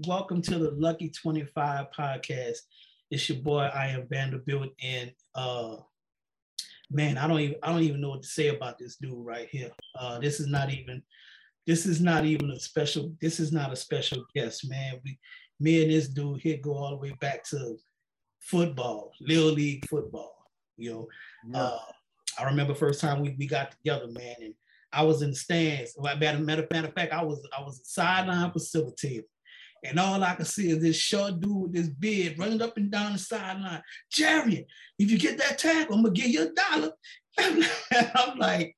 welcome to the Lucky 25 podcast. It's your boy, I am Vanderbilt, and uh man, I don't even I don't even know what to say about this dude right here. Uh this is not even this is not even a special, this is not a special guest, man. We me and this dude here go all the way back to football, little league football. You know, yeah. uh, I remember first time we, we got together, man, and I was in the stands. Matter, matter, matter of fact, I was I was a sideline facilitator. And all I could see is this short dude with this beard running up and down the sideline. Jerry, if you get that tackle, I'm gonna give you a dollar. And I'm like,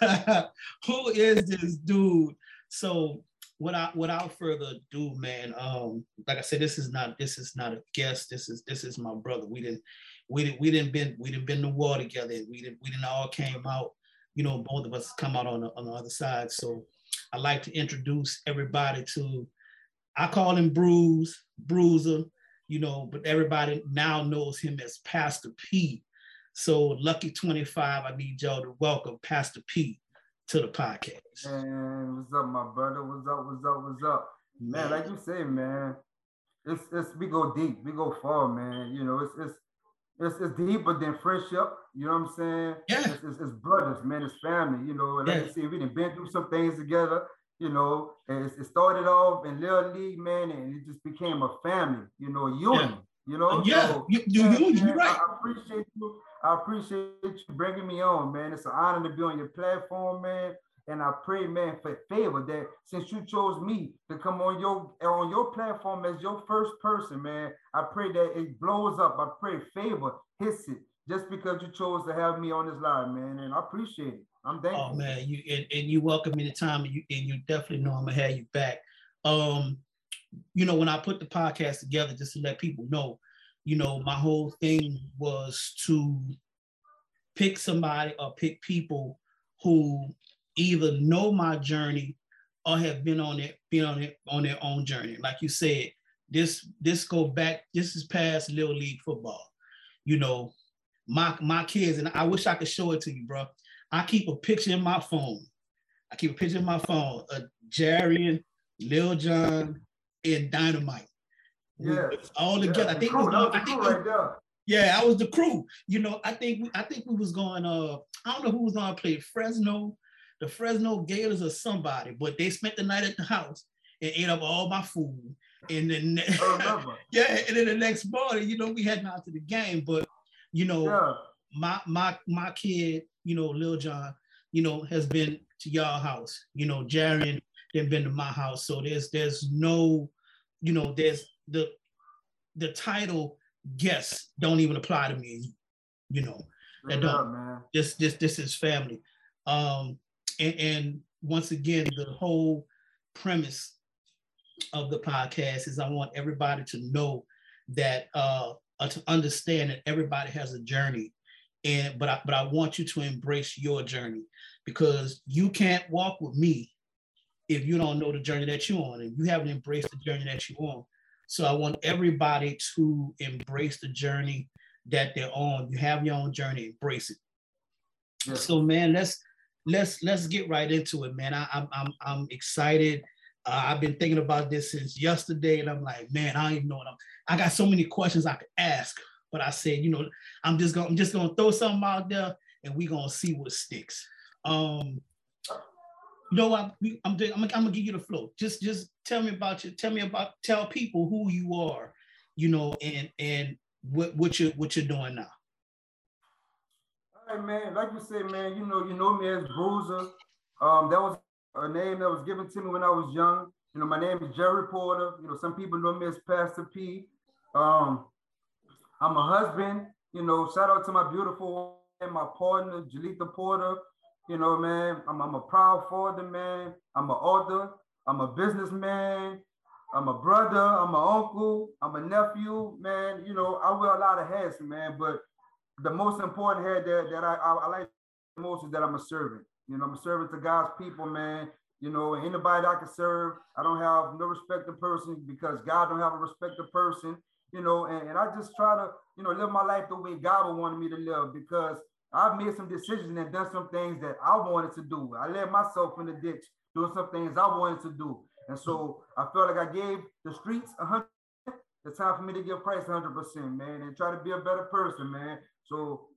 who is this dude? So without without further ado, man, um, like I said, this is not this is not a guest. This is this is my brother. We didn't we didn't we didn't been we didn't been to war together. We didn't we didn't all came out. You know, both of us come out on the, on the other side. So I'd like to introduce everybody to I call him Bruise, Bruiser, you know, but everybody now knows him as Pastor P. So lucky 25, I need y'all to welcome Pastor P to the podcast. Man, what's up, my brother? What's up? What's up? What's up? Man, man like you say, man, it's it's we go deep, we go far, man. You know, it's it's it's, it's deeper than friendship. You know what I'm saying? Yeah. It's, it's, it's brothers, man. It's family. You know, and like yeah. you see, we done been through some things together you know, it, it started off in little league, man, and it just became a family, you know, unit, yeah. you know. Yeah, so, you, you, man, you, man, right. I, appreciate you. I appreciate you bringing me on, man. It's an honor to be on your platform, man. And I pray, man, for favor that since you chose me to come on your on your platform as your first person, man, I pray that it blows up. I pray favor hits it just because you chose to have me on this line, man. And I appreciate it. I'm thankful. Oh man, you and, and you welcome me to time, and you and you definitely know I'm gonna have you back. Um, you know, when I put the podcast together, just to let people know, you know, my whole thing was to pick somebody or pick people who either know my journey or have been on it, been on it on their own journey. Like you said, this this go back. This is past little league football. You know, my my kids, and I wish I could show it to you, bro. I keep a picture in my phone. I keep a picture in my phone of Jerry, Lil Jon, and Dynamite. Yeah. All together. Yeah, I think it was, I think right there. Yeah, I was the crew. You know, I think we, I think we was going. Uh, I don't know who was going to play Fresno, the Fresno Gators or somebody, but they spent the night at the house and ate up all my food. And then, yeah, and then the next morning, you know, we heading out to the game. But you know, yeah. my my my kid, you know, Lil Jon, you know, has been to y'all house. You know, Jarian then been to my house. So there's there's no, you know, there's the the title guests don't even apply to me. You know, that don't. man. This this this is family. Um, and, and once again, the whole premise of the podcast is I want everybody to know that uh, uh, to understand that everybody has a journey and but I, but I want you to embrace your journey because you can't walk with me if you don't know the journey that you're on and you haven't embraced the journey that you're on. So I want everybody to embrace the journey that they're on. You have your own journey, embrace it. Yeah. So man, let's let's let's get right into it, man. I, am I'm I'm excited. Uh, I've been thinking about this since yesterday, and I'm like, man, I don't even know what I'm. I got so many questions I could ask, but I said, you know, I'm just gonna I'm just gonna throw something out there and we're gonna see what sticks. Um, you know what? I'm, I'm, I'm, gonna give you the flow. Just just tell me about you. Tell me about tell people who you are, you know, and and what what you what you're doing now. All right, man. Like you said, man, you know, you know me as Bruiser. Um, that was a name that was given to me when I was young. You know, my name is Jerry Porter. You know, some people know me as Pastor P. Um, I'm a husband. You know, shout out to my beautiful and my partner, Jaletha Porter. You know, man, I'm, I'm a proud father, man. I'm an author. I'm a businessman. I'm a brother. I'm an uncle. I'm a nephew, man. You know, I wear a lot of hats, man. But the most important hat that, that I, I, I like most is that I'm a servant. You know, I'm a servant to God's people, man. You know, anybody I can serve, I don't have no respect to person because God don't have a respect to person you know, and, and I just try to, you know, live my life the way God wanted me to live because I've made some decisions and done some things that I wanted to do. I led myself in the ditch doing some things I wanted to do. And so I felt like I gave the streets a hundred. It's time for me to give Christ hundred percent, man, and try to be a better person, man. So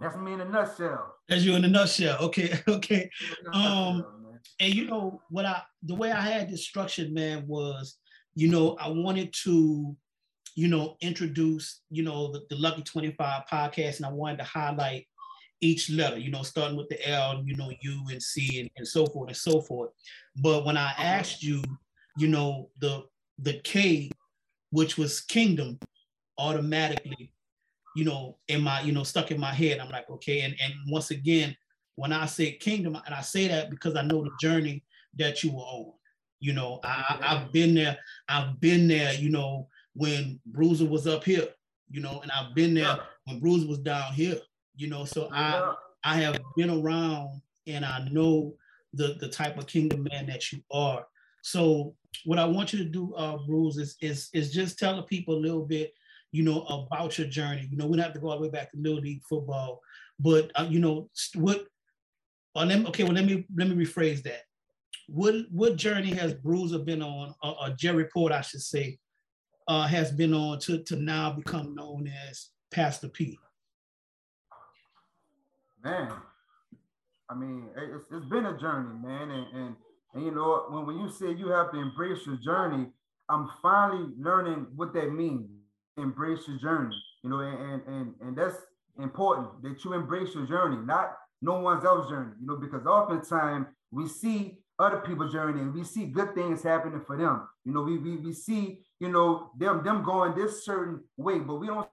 that's me in a nutshell. That's you in a nutshell. Okay, okay. Um, and you know what I the way I had this structured, man, was you know I wanted to, you know, introduce you know the, the Lucky Twenty Five podcast, and I wanted to highlight each letter, you know, starting with the L, you know, U and C and, and so forth and so forth. But when I uh-huh. asked you, you know, the the K, which was kingdom, automatically you know, in my, you know, stuck in my head. I'm like, okay. And, and once again, when I say kingdom, and I say that because I know the journey that you were on. You know, I, I've been there, I've been there, you know, when Bruiser was up here, you know, and I've been there when Bruiser was down here, you know. So I I have been around and I know the the type of kingdom man that you are. So what I want you to do, uh, Bruce, is, is is just tell the people a little bit you know, about your journey. You know, we don't have to go all the way back to little league football, but uh, you know, what? Well, let me, okay, well, let me let me rephrase that. What what journey has Bruiser been on, or, or Jerry Port, I should say, uh, has been on to to now become known as Pastor P? Man, I mean, it's, it's been a journey, man, and, and and you know when when you say you have to embrace your journey, I'm finally learning what that means. Embrace your journey, you know, and and and that's important that you embrace your journey, not no one's else journey, you know, because oftentimes we see other people's journey and we see good things happening for them. You know, we we, we see, you know, them them going this certain way, but we don't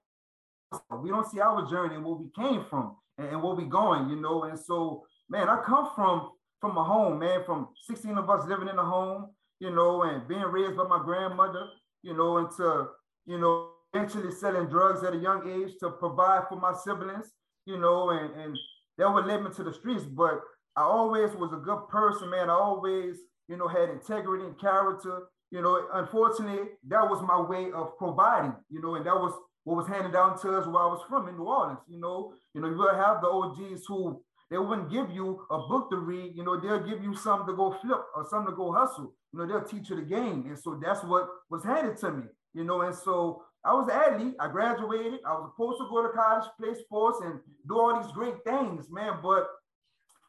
we don't see our journey and where we came from and, and where we going, you know. And so, man, I come from from a home, man, from 16 of us living in a home, you know, and being raised by my grandmother, you know, into, you know, eventually selling drugs at a young age to provide for my siblings, you know, and, and that would lead me to the streets. But I always was a good person, man. I always, you know, had integrity and character. You know, unfortunately, that was my way of providing, you know, and that was what was handed down to us where I was from in New Orleans, you know. You know, you will have the OGs who they wouldn't give you a book to read, you know, they'll give you something to go flip or something to go hustle. You know, they'll teach you the game. And so that's what was handed to me, you know, and so I was an athlete. I graduated. I was supposed to go to college, play sports, and do all these great things, man. But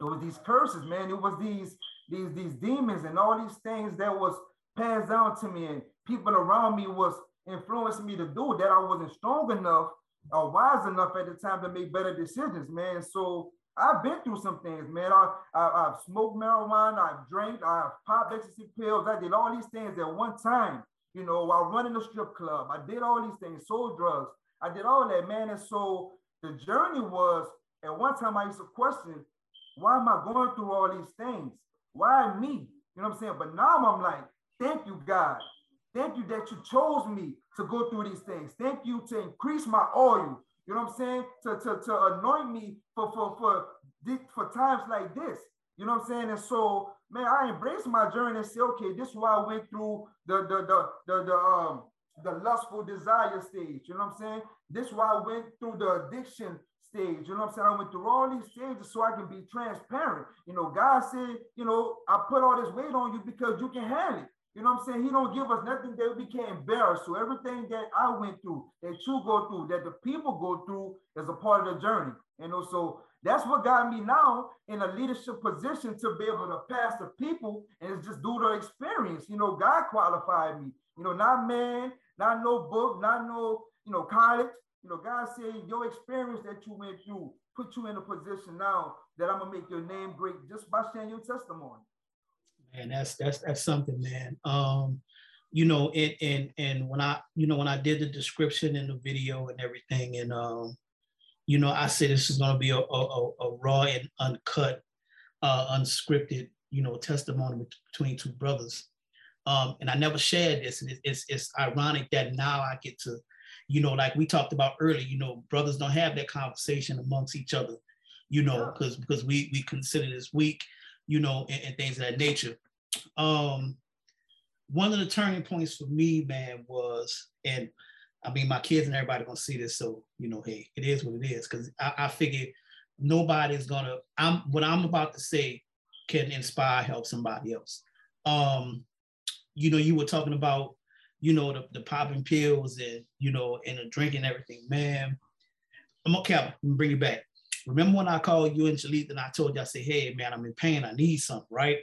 it was these curses, man. It was these these these demons and all these things that was passed down to me, and people around me was influencing me to do that. I wasn't strong enough or wise enough at the time to make better decisions, man. So I've been through some things, man. I, I have smoked marijuana, I've drank, I've popped ecstasy pills. I did all these things at one time you know, while running a strip club. I did all these things, sold drugs. I did all that, man. And so the journey was, at one time I used to question, why am I going through all these things? Why me? You know what I'm saying? But now I'm like, thank you, God. Thank you that you chose me to go through these things. Thank you to increase my oil. You know what I'm saying? To, to, to anoint me for, for, for, for times like this. You know what I'm saying? And so man, I embraced my journey and say, okay, this is why I went through the the the the, the um the lustful desire stage. You know what I'm saying? This is why I went through the addiction stage. You know what I'm saying? I went through all these stages so I can be transparent. You know, God said, you know, I put all this weight on you because you can handle it. You know what I'm saying? He don't give us nothing that we can't bear. So everything that I went through, that you go through, that the people go through is a part of the journey. You know, so that's what got me now in a leadership position to be able to pass the people and it's just due to experience. You know, God qualified me. You know, not man, not no book, not no, you know, college. You know, God said your experience that you went through put you in a position now that I'm gonna make your name great just by sharing your testimony. Man, that's that's that's something, man. Um, you know, and and and when I, you know, when I did the description in the video and everything, and um, you know, I said this is to be a, a, a, raw and uncut, uh, unscripted, you know, testimony between two brothers. Um, and I never shared this. And it, it's, it's ironic that now I get to, you know, like we talked about earlier, you know, brothers don't have that conversation amongst each other, you know, because because we we consider this weak, you know, and, and things of that nature. Um, one of the turning points for me, man, was, and I mean, my kids and everybody gonna see this, so you know, hey, it is what it is. Because I, I figured nobody's gonna. I'm what I'm about to say can inspire, help somebody else. Um, you know, you were talking about, you know, the, the popping pills and, you know, and the drinking everything, man. I'm okay, I'm gonna bring you back. Remember when I called you and Shalith and I told you, I said, hey man, I'm in pain, I need something, right?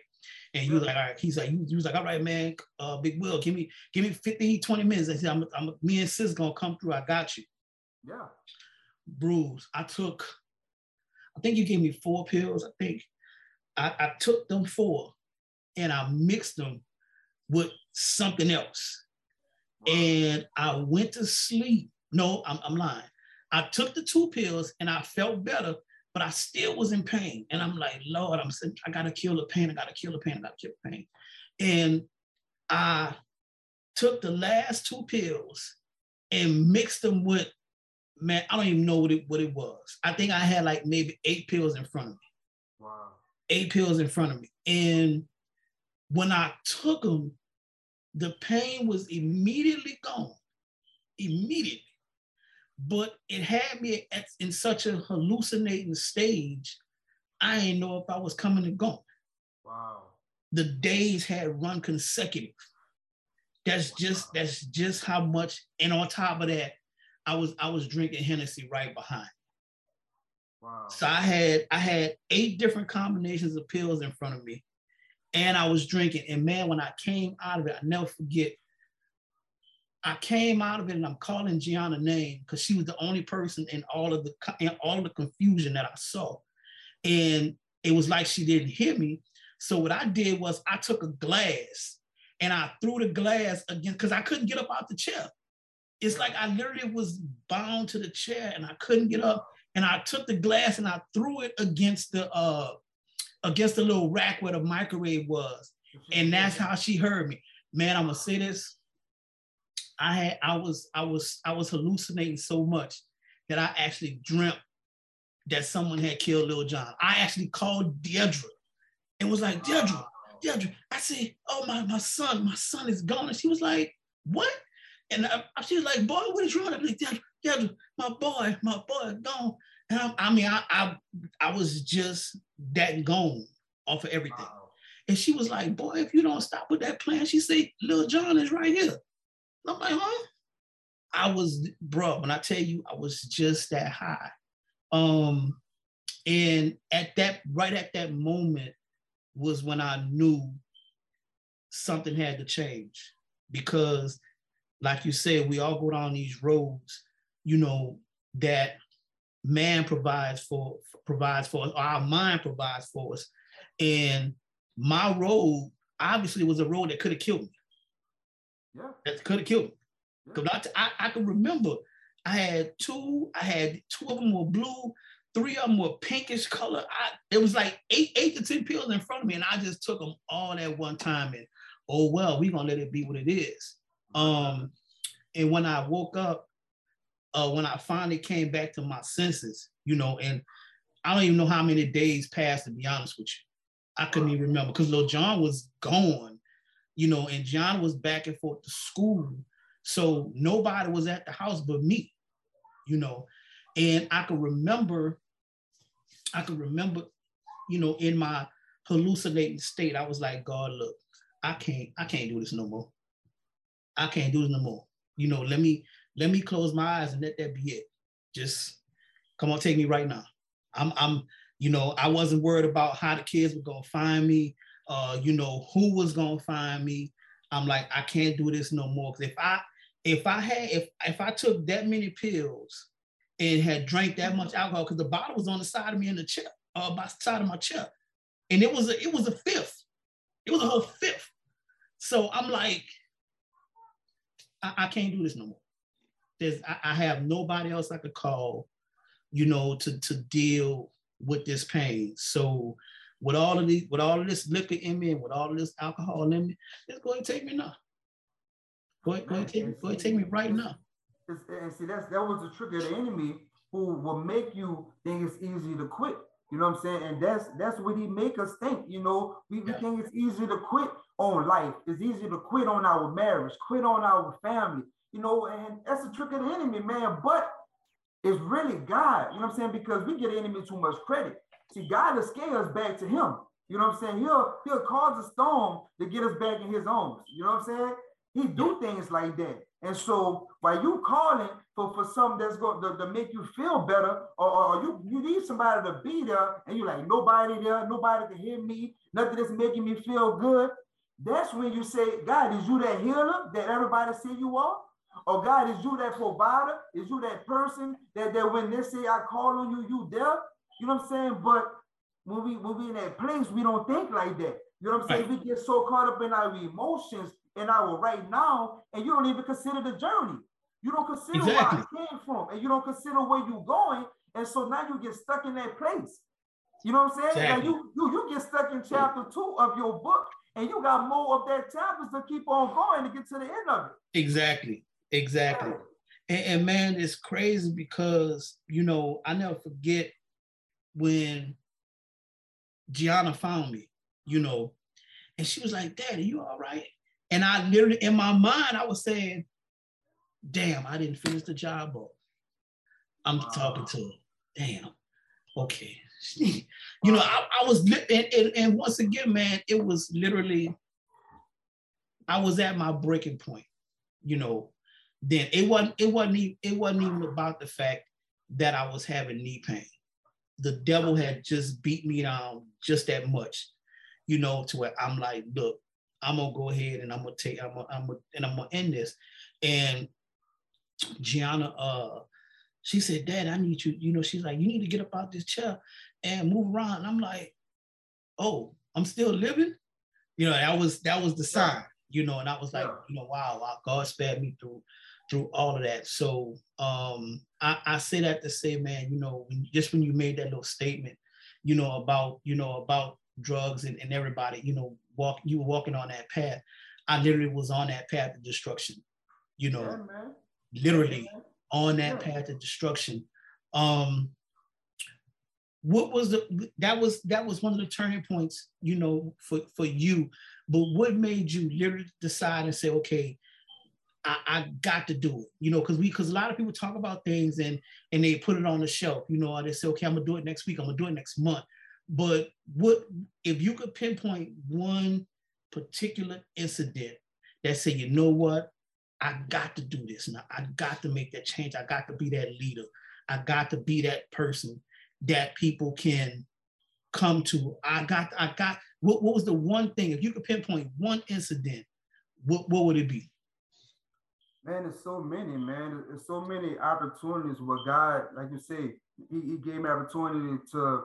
And you was like, all right, he's like, he was like, all right, man, uh, Big Will, give me, give me 15, 20 minutes. I said, I'm, I'm me and sis gonna come through. I got you. Yeah. Bruce, I took, I think you gave me four pills. I think I, I took them four and I mixed them with something else. And I went to sleep. No, I'm, I'm lying. I took the two pills and I felt better, but I still was in pain. And I'm like, Lord, I'm I gotta kill the pain. I gotta kill the pain. I gotta kill the pain. And I took the last two pills and mixed them with, man, I don't even know what it, what it was. I think I had like maybe eight pills in front of me. Wow. Eight pills in front of me. And when I took them, the pain was immediately gone. Immediately but it had me at, in such a hallucinating stage. I didn't know if I was coming or going. Wow. The days had run consecutive. That's wow. just that's just how much. And on top of that, I was I was drinking Hennessy right behind. Wow. So I had I had eight different combinations of pills in front of me, and I was drinking. And man, when I came out of it, I never forget. I came out of it and I'm calling Gianna name because she was the only person in all of the in all of the confusion that I saw. And it was like she didn't hear me. So what I did was I took a glass and I threw the glass again because I couldn't get up out the chair. It's like I literally was bound to the chair and I couldn't get up. And I took the glass and I threw it against the uh against the little rack where the microwave was. Mm-hmm. And that's how she heard me. Man, I'm gonna say this I had I was I was I was hallucinating so much that I actually dreamt that someone had killed Lil John. I actually called Deidre and was like, Deidre, Deidre. I said, oh my my son, my son is gone. And she was like, what? And I, she was like, boy, what is wrong? I'm like, Deidre, Deidre, my boy, my boy gone. And I, mean, I, I I was just that gone off of everything. Wow. And she was like, boy, if you don't stop with that plan, she said, Lil John is right here. I'm like, huh? I was, bro, when I tell you, I was just that high. Um, and at that, right at that moment was when I knew something had to change. Because, like you said, we all go down these roads, you know, that man provides for provides for us, our mind provides for us. And my road obviously was a road that could have killed me. Yeah. That could have killed me. Because yeah. I, I, I can remember I had two, I had two of them were blue, three of them were pinkish color. I it was like eight, eight to 10 pills in front of me, and I just took them all at one time. And oh well, we're gonna let it be what it is. Um, and when I woke up, uh, when I finally came back to my senses, you know, and I don't even know how many days passed to be honest with you. I couldn't even remember because Lil Jon was gone you know, and John was back and forth to school. So nobody was at the house but me, you know. And I can remember, I can remember, you know, in my hallucinating state, I was like, God, look, I can't, I can't do this no more. I can't do this no more. You know, let me, let me close my eyes and let that be it. Just come on, take me right now. I'm, I'm, you know, I wasn't worried about how the kids were gonna find me uh, you know, who was gonna find me. I'm like, I can't do this no more. Cause if I if I had if if I took that many pills and had drank that much alcohol, because the bottle was on the side of me in the chair, uh, by the side of my chair, and it was a it was a fifth, it was a whole fifth. So I'm like, I, I can't do this no more. There's I, I have nobody else I could call, you know, to to deal with this pain. So with all of these, with all of this liquor in me and with all of this alcohol in me, just go and take me now. Go ahead, go ahead, take me, go ahead, take me right now. And see, that's that was the trick of the enemy who will make you think it's easy to quit. You know what I'm saying? And that's that's what he make us think. You know, we, we think it's easy to quit on life. It's easy to quit on our marriage, quit on our family. You know, and that's the trick of the enemy, man. But it's really God. You know what I'm saying? Because we get the enemy too much credit. See, God will scale us back to Him. You know what I'm saying? He'll he'll cause a storm to get us back in his arms. You know what I'm saying? He do things like that. And so while you calling for, for something that's going to, to make you feel better, or, or, you, you need somebody to be there, and you're like, nobody there, nobody can hear me, nothing that's making me feel good. That's when you say, God, is you that healer that everybody say you are? Or God, is you that provider? Is you that person that, that when they say I call on you, you there? You know what I'm saying? But when we when we in that place, we don't think like that. You know what I'm saying? Right. We get so caught up in our emotions and our right now, and you don't even consider the journey. You don't consider exactly. where I came from, and you don't consider where you're going. And so now you get stuck in that place. You know what I'm saying? Exactly. you, you you get stuck in chapter two of your book, and you got more of that chapters to keep on going to get to the end of it. Exactly. Exactly. And, and man, it's crazy because you know, I never forget when Gianna found me, you know, and she was like, Daddy, you all right? And I literally, in my mind, I was saying, damn, I didn't finish the job up. I'm wow. talking to her. Damn. Okay. you know, I, I was, and, and, and once again, man, it was literally, I was at my breaking point, you know, then it wasn't, it wasn't even, it wasn't even about the fact that I was having knee pain. The devil had just beat me down just that much, you know, to where I'm like, look, I'm gonna go ahead and I'm gonna take, I'm gonna, I'm gonna and I'm gonna end this. And Gianna, uh, she said, Dad, I need you, you know, she's like, you need to get up out this chair and move around. And I'm like, oh, I'm still living. You know, that was that was the sign, you know, and I was like, you know, wow, wow, God spared me through through all of that. So um I, I say that to say, man, you know, when, just when you made that little statement, you know, about, you know, about drugs and, and everybody, you know, walk you were walking on that path. I literally was on that path of destruction, you know, yeah, literally yeah, on that yeah. path of destruction. Um, what was the that was that was one of the turning points, you know, for for you. But what made you literally decide and say, okay, I, I got to do it, you know, because we because a lot of people talk about things and and they put it on the shelf, you know, or they say, okay, I'm gonna do it next week, I'm gonna do it next month. But what if you could pinpoint one particular incident that say, you know what, I got to do this now. I got to make that change. I got to be that leader. I got to be that person that people can come to. I got, I got, what, what was the one thing, if you could pinpoint one incident, what, what would it be? Man, there's so many, man. There's so many opportunities where God, like you say, he, he gave me opportunity to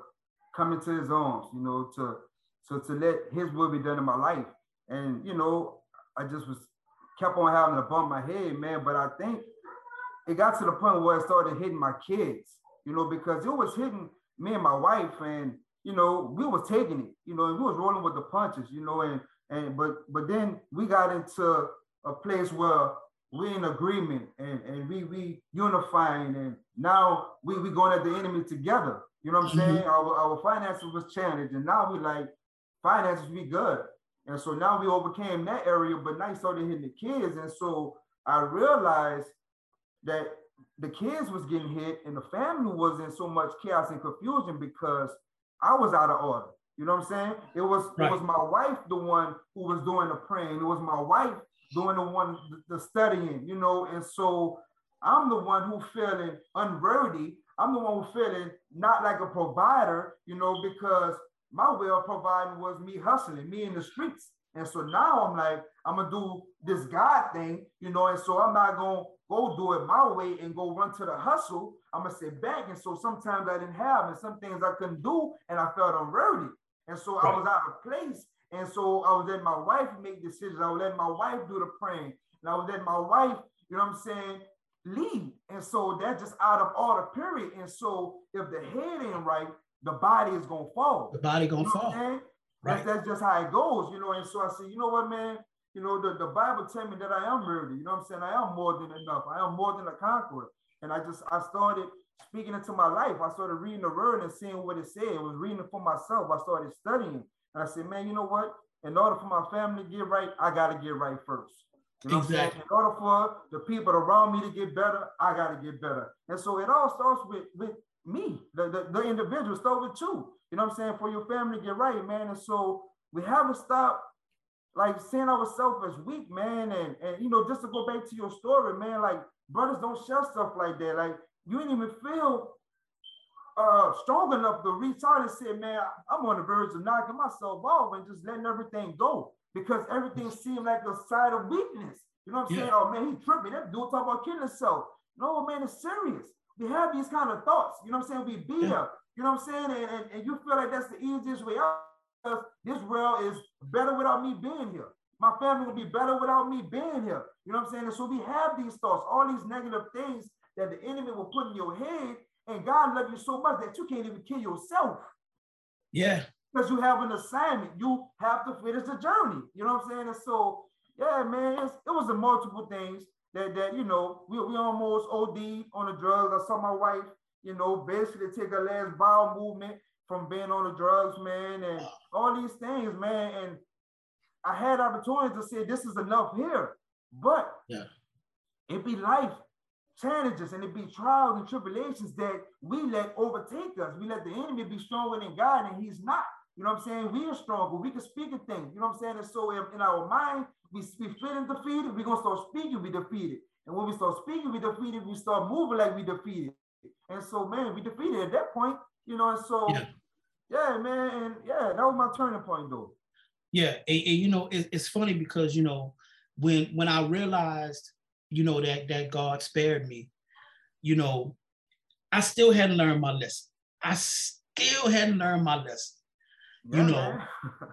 come into his arms, you know, to so to let his will be done in my life. And you know, I just was kept on having to bump my head, man. But I think it got to the point where it started hitting my kids, you know, because it was hitting me and my wife, and you know, we was taking it, you know, and we was rolling with the punches, you know, and and but but then we got into a place where we in agreement and, and we we unifying and now we we going at the enemy together you know what I'm mm-hmm. saying? Our, our finances was challenged, and now we like finances be good. And so now we overcame that area, but now you started hitting the kids. And so I realized that the kids was getting hit and the family was in so much chaos and confusion because I was out of order. You know what I'm saying? It was right. it was my wife the one who was doing the praying. It was my wife doing the one the studying, you know, and so I'm the one who feeling unworthy I'm the one who's feeling not like a provider, you know, because my way of providing was me hustling, me in the streets. And so now I'm like, I'm gonna do this God thing, you know, and so I'm not gonna go do it my way and go run to the hustle. I'm gonna sit back. And so sometimes I didn't have, and some things I couldn't do, and I felt unworthy. And so right. I was out of place. And so I was letting my wife make decisions. I was letting my wife do the praying. And I was letting my wife, you know what I'm saying, lead. And so that's just out of order, period. And so if the head ain't right, the body is gonna fall. The body gonna you know fall. Right. That's, that's just how it goes, you know. And so I said, you know what, man, you know, the, the Bible tell me that I am worthy. You know what I'm saying? I am more than enough. I am more than a conqueror. And I just I started speaking into my life. I started reading the word and seeing what it said. I was reading it for myself. I started studying. I said, man, you know what? In order for my family to get right, I got to get right first. You know exactly. In order for the people around me to get better, I got to get better. And so it all starts with, with, me, the, the, the individual, start with you. You know what I'm saying? For your family to get right, man. And so we haven't stopped like seeing ourselves as weak, man. And, and you know, just to go back to your story, man, like brothers don't share stuff like that. Like you didn't even feel uh, strong enough to reach out and say, man, I'm on the verge of knocking myself off and just letting everything go because everything seemed like a side of weakness. You know what I'm yeah. saying? Oh man, he tripping. That dude talk about killing himself. No, man, it's serious. We have these kind of thoughts. You know what I'm saying? We be yeah. You know what I'm saying? And, and, and you feel like that's the easiest way out because this world is better without me being here. My family will be better without me being here. You know what I'm saying? And so we have these thoughts, all these negative things that the enemy will put in your head and God loves you so much that you can't even kill yourself. Yeah. Because you have an assignment. You have to finish the journey. You know what I'm saying? And so, yeah, man, it was a multiple things that, that you know, we, we almost OD on the drugs. I saw my wife, you know, basically take her last bowel movement from being on the drugs, man, and all these things, man. And I had opportunity to say this is enough here. But yeah. it be life challenges and it be trials and tribulations that we let overtake us. We let the enemy be stronger than God, and he's not. You know what I'm saying? We are stronger. We can speak a thing. You know what I'm saying? And so in, in our mind, we, we feeling defeated. We're going to start speaking, we defeated. And when we start speaking, we defeated. We start moving like we defeated. And so, man, we defeated at that point. You know, and so, yeah, yeah man. And yeah, that was my turning point, though. Yeah. And, and you know, it, it's funny because, you know, when when I realized you know, that that God spared me, you know, I still hadn't learned my lesson. I still hadn't learned my lesson. You know,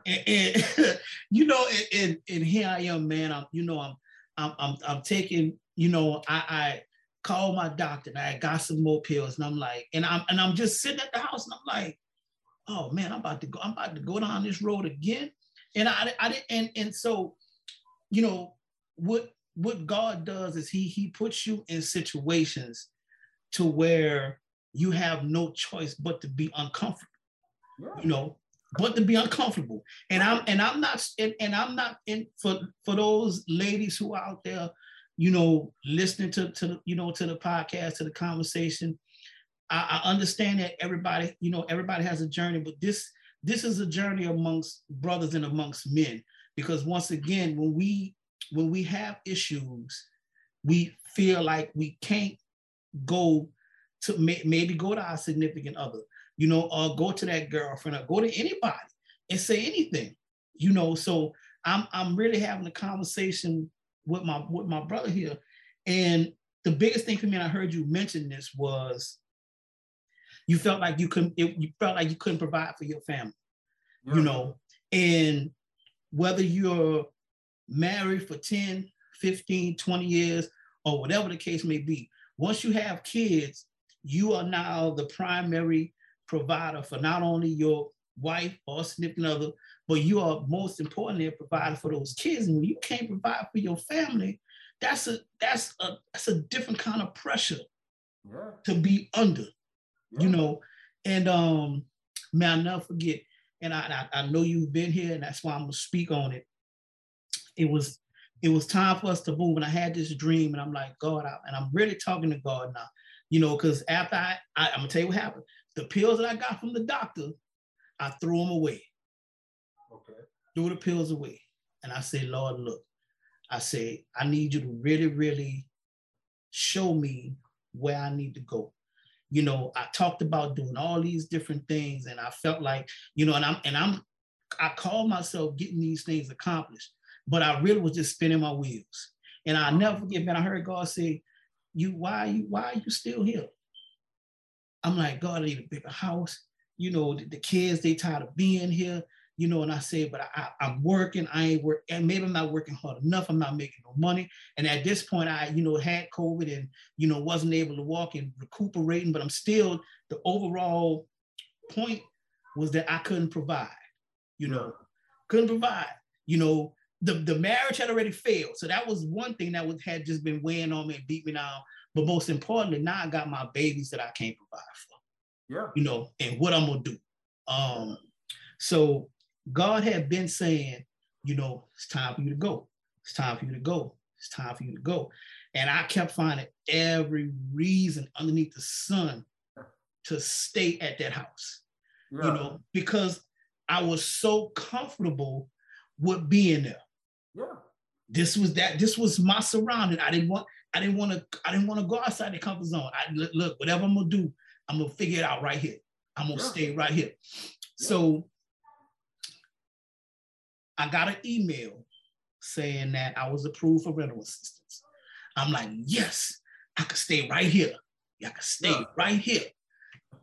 and, and you know, and, and, and here I am, man. I'm, you know, I'm I'm I'm, I'm taking, you know, I, I called my doctor and I got some more pills, and I'm like, and I'm and I'm just sitting at the house and I'm like, oh man, I'm about to go, I'm about to go down this road again. And I I didn't, and and so, you know, what what God does is he he puts you in situations to where you have no choice but to be uncomfortable. Yeah. You know, but to be uncomfortable. And I'm and I'm not and, and I'm not in for for those ladies who are out there, you know, listening to to you know to the podcast, to the conversation. I, I understand that everybody, you know, everybody has a journey, but this this is a journey amongst brothers and amongst men. Because once again, when we when we have issues, we feel like we can't go to may, maybe go to our significant other, you know, or go to that girlfriend or go to anybody and say anything, you know. So I'm I'm really having a conversation with my with my brother here. And the biggest thing for me, and I heard you mention this, was you felt like you couldn't, it, you felt like you couldn't provide for your family, yeah. you know, and whether you're married for 10, 15, 20 years, or whatever the case may be. Once you have kids, you are now the primary provider for not only your wife or significant other, but you are most importantly a provider for those kids. And when you can't provide for your family, that's a that's a that's a different kind of pressure yeah. to be under, yeah. you know. And um, man, I'll never forget. And I, I I know you've been here, and that's why I'm gonna speak on it it was it was time for us to move. And I had this dream, and I'm like, God, I, and I'm really talking to God now, you know, because after I, I, I'm gonna tell you what happened. The pills that I got from the doctor, I threw them away. Okay. Threw the pills away. And I said, Lord, look, I said, I need you to really, really show me where I need to go. You know, I talked about doing all these different things, and I felt like, you know, and I'm and I'm I call myself getting these things accomplished but I really was just spinning my wheels. And I'll never forget, man, I heard God say, You, why you, why are you still here? I'm like, God, I need a bigger house. You know, the, the kids, they tired of being here, you know, and I said, but I, am working, I ain't work, and maybe I'm not working hard enough, I'm not making no money. And at this point, I, you know, had COVID and, you know, wasn't able to walk and recuperating, but I'm still, the overall point was that I couldn't provide, you know, couldn't provide, you know, the, the marriage had already failed. So that was one thing that was had just been weighing on me and beat me down. But most importantly, now I got my babies that I can't provide for. Yeah. You know, and what I'm gonna do. Um, so God had been saying, you know, it's time for you to go. It's time for you to go. It's time for you to go. And I kept finding every reason underneath the sun to stay at that house. Yeah. You know, because I was so comfortable with being there. Yeah. This was that. This was my surrounding. I didn't want. I didn't want to. I didn't want to go outside the comfort zone. I look. Whatever I'm gonna do, I'm gonna figure it out right here. I'm gonna yeah. stay right here. Yeah. So I got an email saying that I was approved for rental assistance. I'm like, yes, I could stay right here. I could stay yeah. right here.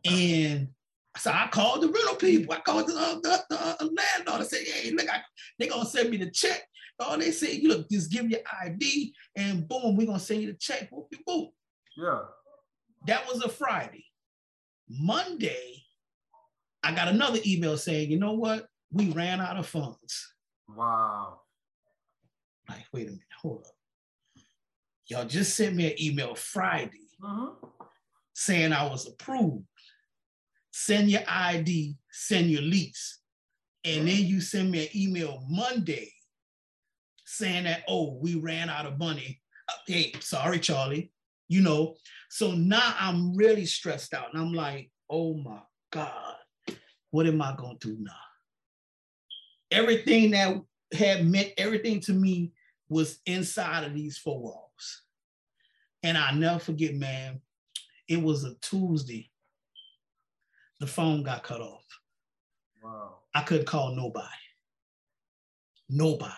And so I called the rental people. I called the, uh, the, the uh, landlord. I said, hey, look, I, they're going to send me the check. Oh, they say, look, just give your ID and boom, we're going to send you the check. Yeah. That was a Friday. Monday, I got another email saying, you know what? We ran out of funds. Wow. Like, wait a minute, hold up. Y'all just sent me an email Friday mm-hmm. saying I was approved. Send your ID, send your lease. And then you send me an email Monday saying that, oh, we ran out of money. Uh, hey, sorry, Charlie. You know, so now I'm really stressed out. And I'm like, oh my God, what am I going to do now? Everything that had meant everything to me was inside of these four walls. And I never forget, man, it was a Tuesday. The phone got cut off. Wow. I couldn't call nobody. Nobody.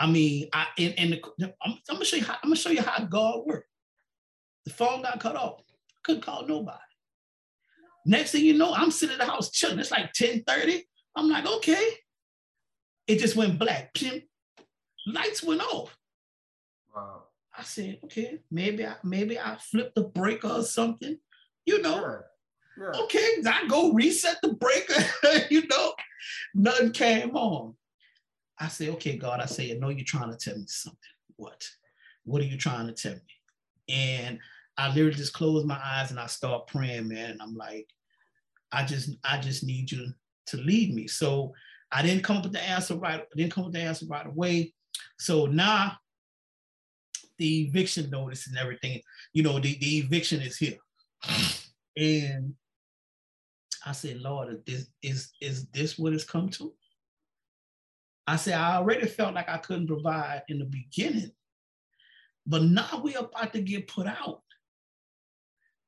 I mean, I and, and the, I'm, I'm, gonna show you how I'm gonna show you how God worked. The phone got cut off. I couldn't call nobody. Next thing you know, I'm sitting in the house chilling. It's like 10:30. I'm like, okay. It just went black. Lights went off. Wow. I said, okay, maybe I maybe I flipped the breaker or something, you know. Yeah. Yeah. Okay, I go reset the breaker, you know. Nothing came on. I say, okay, God, I say, I know you're trying to tell me something. What? What are you trying to tell me? And I literally just close my eyes and I start praying, man. And I'm like, I just, I just need you to lead me. So I didn't come up with the answer right. I didn't come up with the answer right away. So now the eviction notice and everything, you know, the, the eviction is here. And I said, Lord, is, is, is this what it's come to? I said, I already felt like I couldn't provide in the beginning, but now we're about to get put out.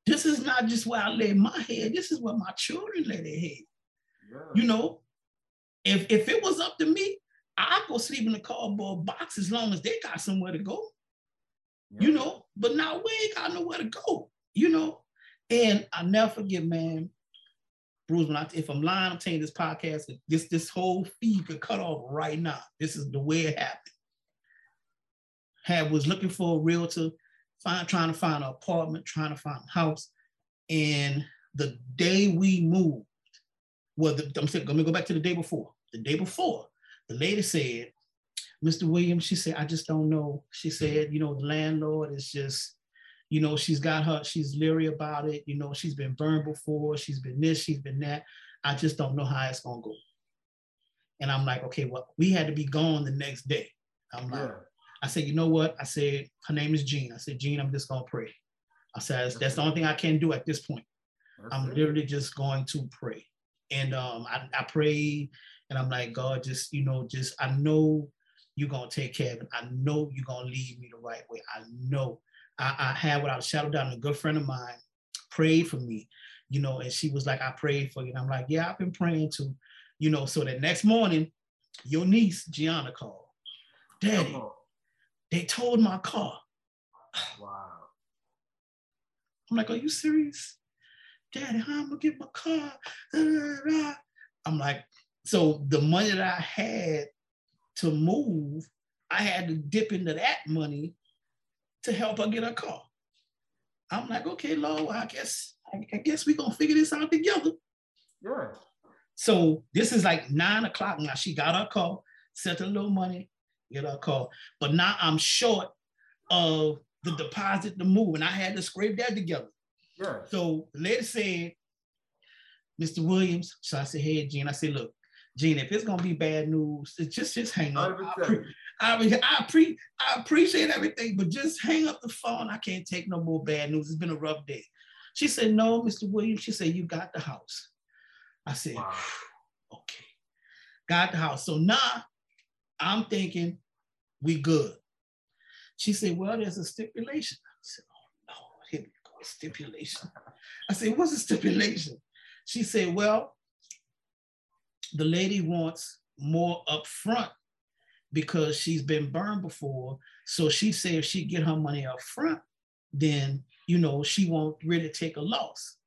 This is not just where I lay my head, this is where my children lay their head. Yeah. You know, if, if it was up to me, I'd go sleep in a cardboard box as long as they got somewhere to go. Yeah. You know, but now we ain't got nowhere to go, you know. And I never forget, man, Bruce, when I, if I'm lying, I'm you this podcast, this, this whole feed could cut off right now. This is the way it happened. Had was looking for a realtor, find, trying to find an apartment, trying to find a house. And the day we moved, well, the, I'm saying, let me go back to the day before. The day before, the lady said, Mr. Williams, she said, I just don't know. She said, you know, the landlord is just, you know, she's got her, she's leery about it. You know, she's been burned before, she's been this, she's been that. I just don't know how it's gonna go. And I'm like, okay, well, we had to be gone the next day. I'm like, yeah. I said, you know what? I said, her name is Jean. I said, Jean, I'm just gonna pray. I said, that's, the only thing I can do at this point. I'm literally just going to pray. And um, I, I prayed and I'm like, God, just, you know, just, I know you're gonna take care of it. I know you're gonna lead me the right way. I know I, I had without a shadow doubt, a good friend of mine prayed for me, you know, and she was like, I prayed for you. And I'm like, yeah, I've been praying too, you know. So the next morning, your niece, Gianna, called. Daddy, they towed my car. Wow. I'm like, are you serious? Daddy, how am I gonna get my car? I'm like, so the money that I had to move, I had to dip into that money to help her get her car. I'm like, okay, Lord, I guess I guess we're gonna figure this out together. Yeah. So this is like nine o'clock now. She got her car, sent a little money, get her car. But now I'm short of the deposit to move, and I had to scrape that together. Yeah. So the lady said, Mr. Williams. So I said, hey, Jean. I said, look, Jean, if it's gonna be bad news, just just hang up. I mean, I, pre- I appreciate everything, but just hang up the phone. I can't take no more bad news. It's been a rough day. She said, no, Mr. Williams. She said, you got the house. I said, wow. okay, got the house. So now I'm thinking we good. She said, well, there's a stipulation. I said, oh no, here we go, stipulation. I said, what's a stipulation? She said, well, the lady wants more upfront because she's been burned before. So she said if she get her money up front, then you know she won't really take a loss.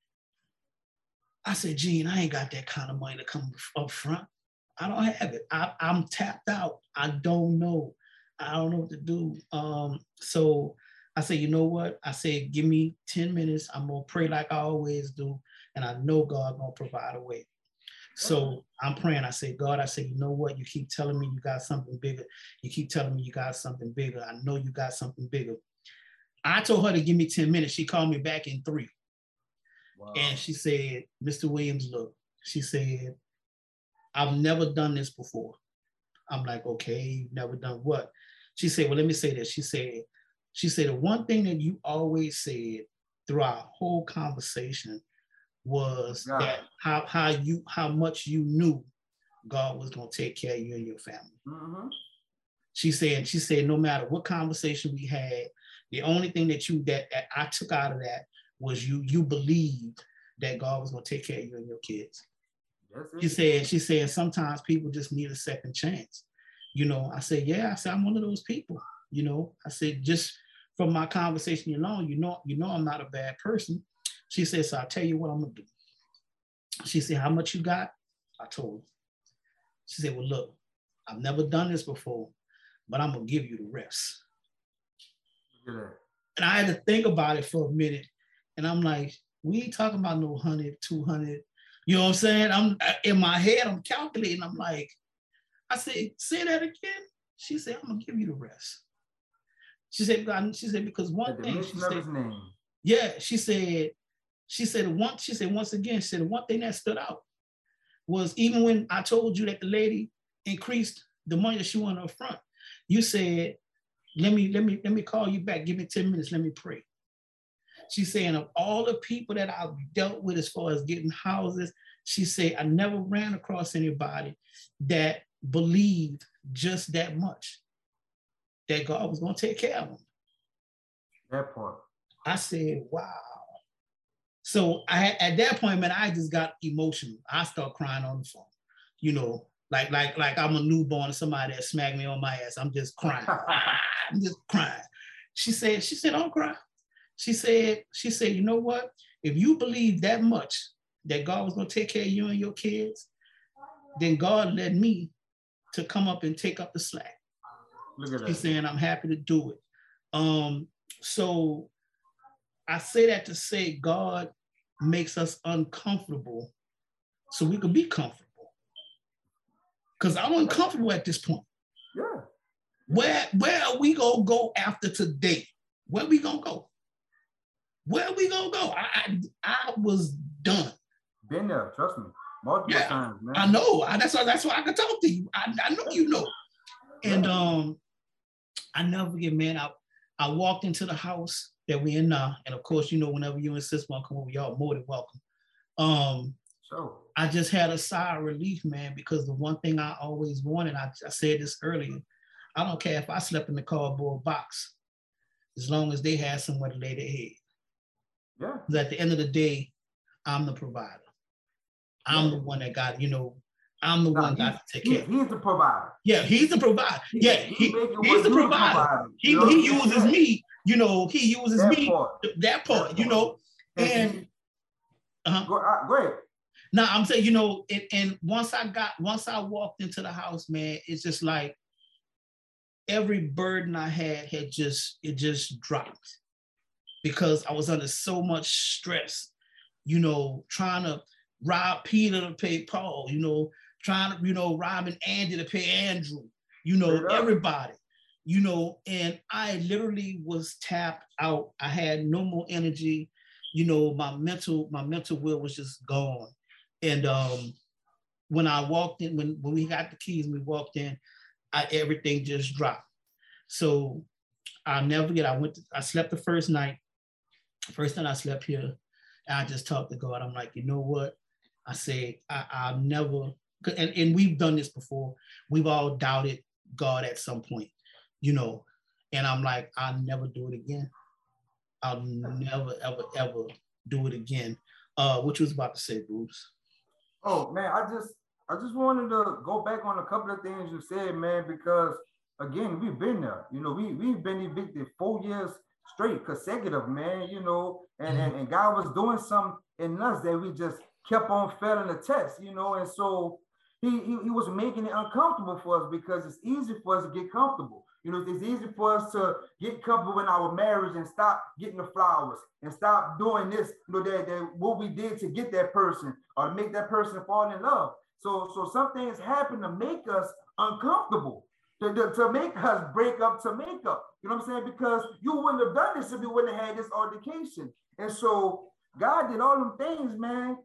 I said, Jean, I ain't got that kind of money to come up front. I don't have it. I, am tapped out. I don't know. I don't know what to do. Um, so I said, you know what? I said, give me 10 minutes. I'm gonna pray like I always do. And I know God gonna provide a way. So I'm praying. I say, God, I say, you know what? You keep telling me you got something bigger. You keep telling me you got something bigger. I know you got something bigger. I told her to give me 10 minutes. She called me back in three. Wow. And she said, Mr. Williams, look, she said, I've never done this before. I'm like, okay, you've never done what? She said, well, let me say this. She said, she said, the one thing that you always said throughout our whole conversation was yeah. that how how you how much you knew God was gonna take care of you and your family. Mm-hmm. She said, she said, no matter what conversation we had, the only thing that you that, that I took out of that was you you believed that God was gonna take care of you and your kids. She said, she said sometimes people just need a second chance. You know, I said, yeah, I said, I'm one of those people. You know, I said, just from my conversation alone, you know, you know, I'm not a bad person. She said, so I'll tell you what I'm gonna do. She said, how much you got? I told her. She said, well, look, I've never done this before, but I'm gonna give you the rest. And I had to think about it for a minute. And I'm like, we ain't talking about no 100, 200. You know what I'm saying? I'm in my head, I'm calculating. I'm like, I said, say that again. She said, I'm gonna give you the rest. She said, God, she said, because one thing, she said, yeah, she said, she said once, she said once again, she said one thing that stood out was even when I told you that the lady increased the money that she wanted up front, you said, let me, let me, let me call you back. Give me 10 minutes, let me pray. She's saying of all the people that I've dealt with as far as getting houses, she said, I never ran across anybody that believed just that much that God was going to take care of them. That part. I said, wow. So I at that point, man, I just got emotional. I start crying on the phone. You know, like like like I'm a newborn, somebody that smacked me on my ass. I'm just crying. I'm just crying. She said, she said, don't cry. She said, she said, you know what? If you believe that much that God was gonna take care of you and your kids, then God led me to come up and take up the slack. Look at that. She's saying, I'm happy to do it. Um, so I say that to say God makes us uncomfortable so we can be comfortable. Because I'm uncomfortable at this point. Yeah. Where where are we gonna go after today? Where we gonna go? Where we gonna go? I I, I was done. Been there, trust me. Multiple yeah, times, man. I know. I, that's why that's why I can talk to you. I, I know you know. And um, I never forget, man. I I walked into the house that we in now. And of course, you know, whenever you insist on come over, y'all more than welcome. Um, so I just had a sigh of relief, man, because the one thing I always wanted, I, I said this earlier, I don't care if I slept in the cardboard box, as long as they had somewhere to lay their head. Yeah. Because at the end of the day, I'm the provider. I'm yeah. the one that got, you know, I'm the no, one got to take care. He's the provider. Yeah, he's the provider. Yeah, he, he he's the provider. provider. He, he uses me you know, he uses that me part. that part, that you know, and uh-huh. go, uh, go ahead. Now I'm saying, you know, and, and once I got, once I walked into the house, man, it's just like every burden I had had just, it just dropped because I was under so much stress, you know, trying to rob Peter to pay Paul, you know, trying to, you know, robbing Andy to pay Andrew, you know, everybody you know, and I literally was tapped out. I had no more energy. You know, my mental, my mental will was just gone. And um, when I walked in, when, when we got the keys and we walked in, I, everything just dropped. So I'll never forget, I went, to, I slept the first night, first night I slept here. And I just talked to God. I'm like, you know what? I say I, I'll never, and, and we've done this before. We've all doubted God at some point, you know. And I'm like, I'll never do it again. I'll never, ever, ever do it again. Uh, what you was about to say, Bruce? Oh man, I just I just wanted to go back on a couple of things you said, man, because again, we've been there. You know, we we've been evicted four years straight, consecutive, man. You know, and and, and God was doing something in us that we just kept on failing the test. You know, and so he, he he was making it uncomfortable for us because it's easy for us to get comfortable. You know, it's easy for us to get comfortable in our marriage and stop getting the flowers and stop doing this, you know, that, that what we did to get that person or make that person fall in love. So, so some things happen to make us uncomfortable, to, to, to make us break up to make up. You know what I'm saying? Because you wouldn't have done this if you wouldn't have had this altercation. And so God did all them things, man,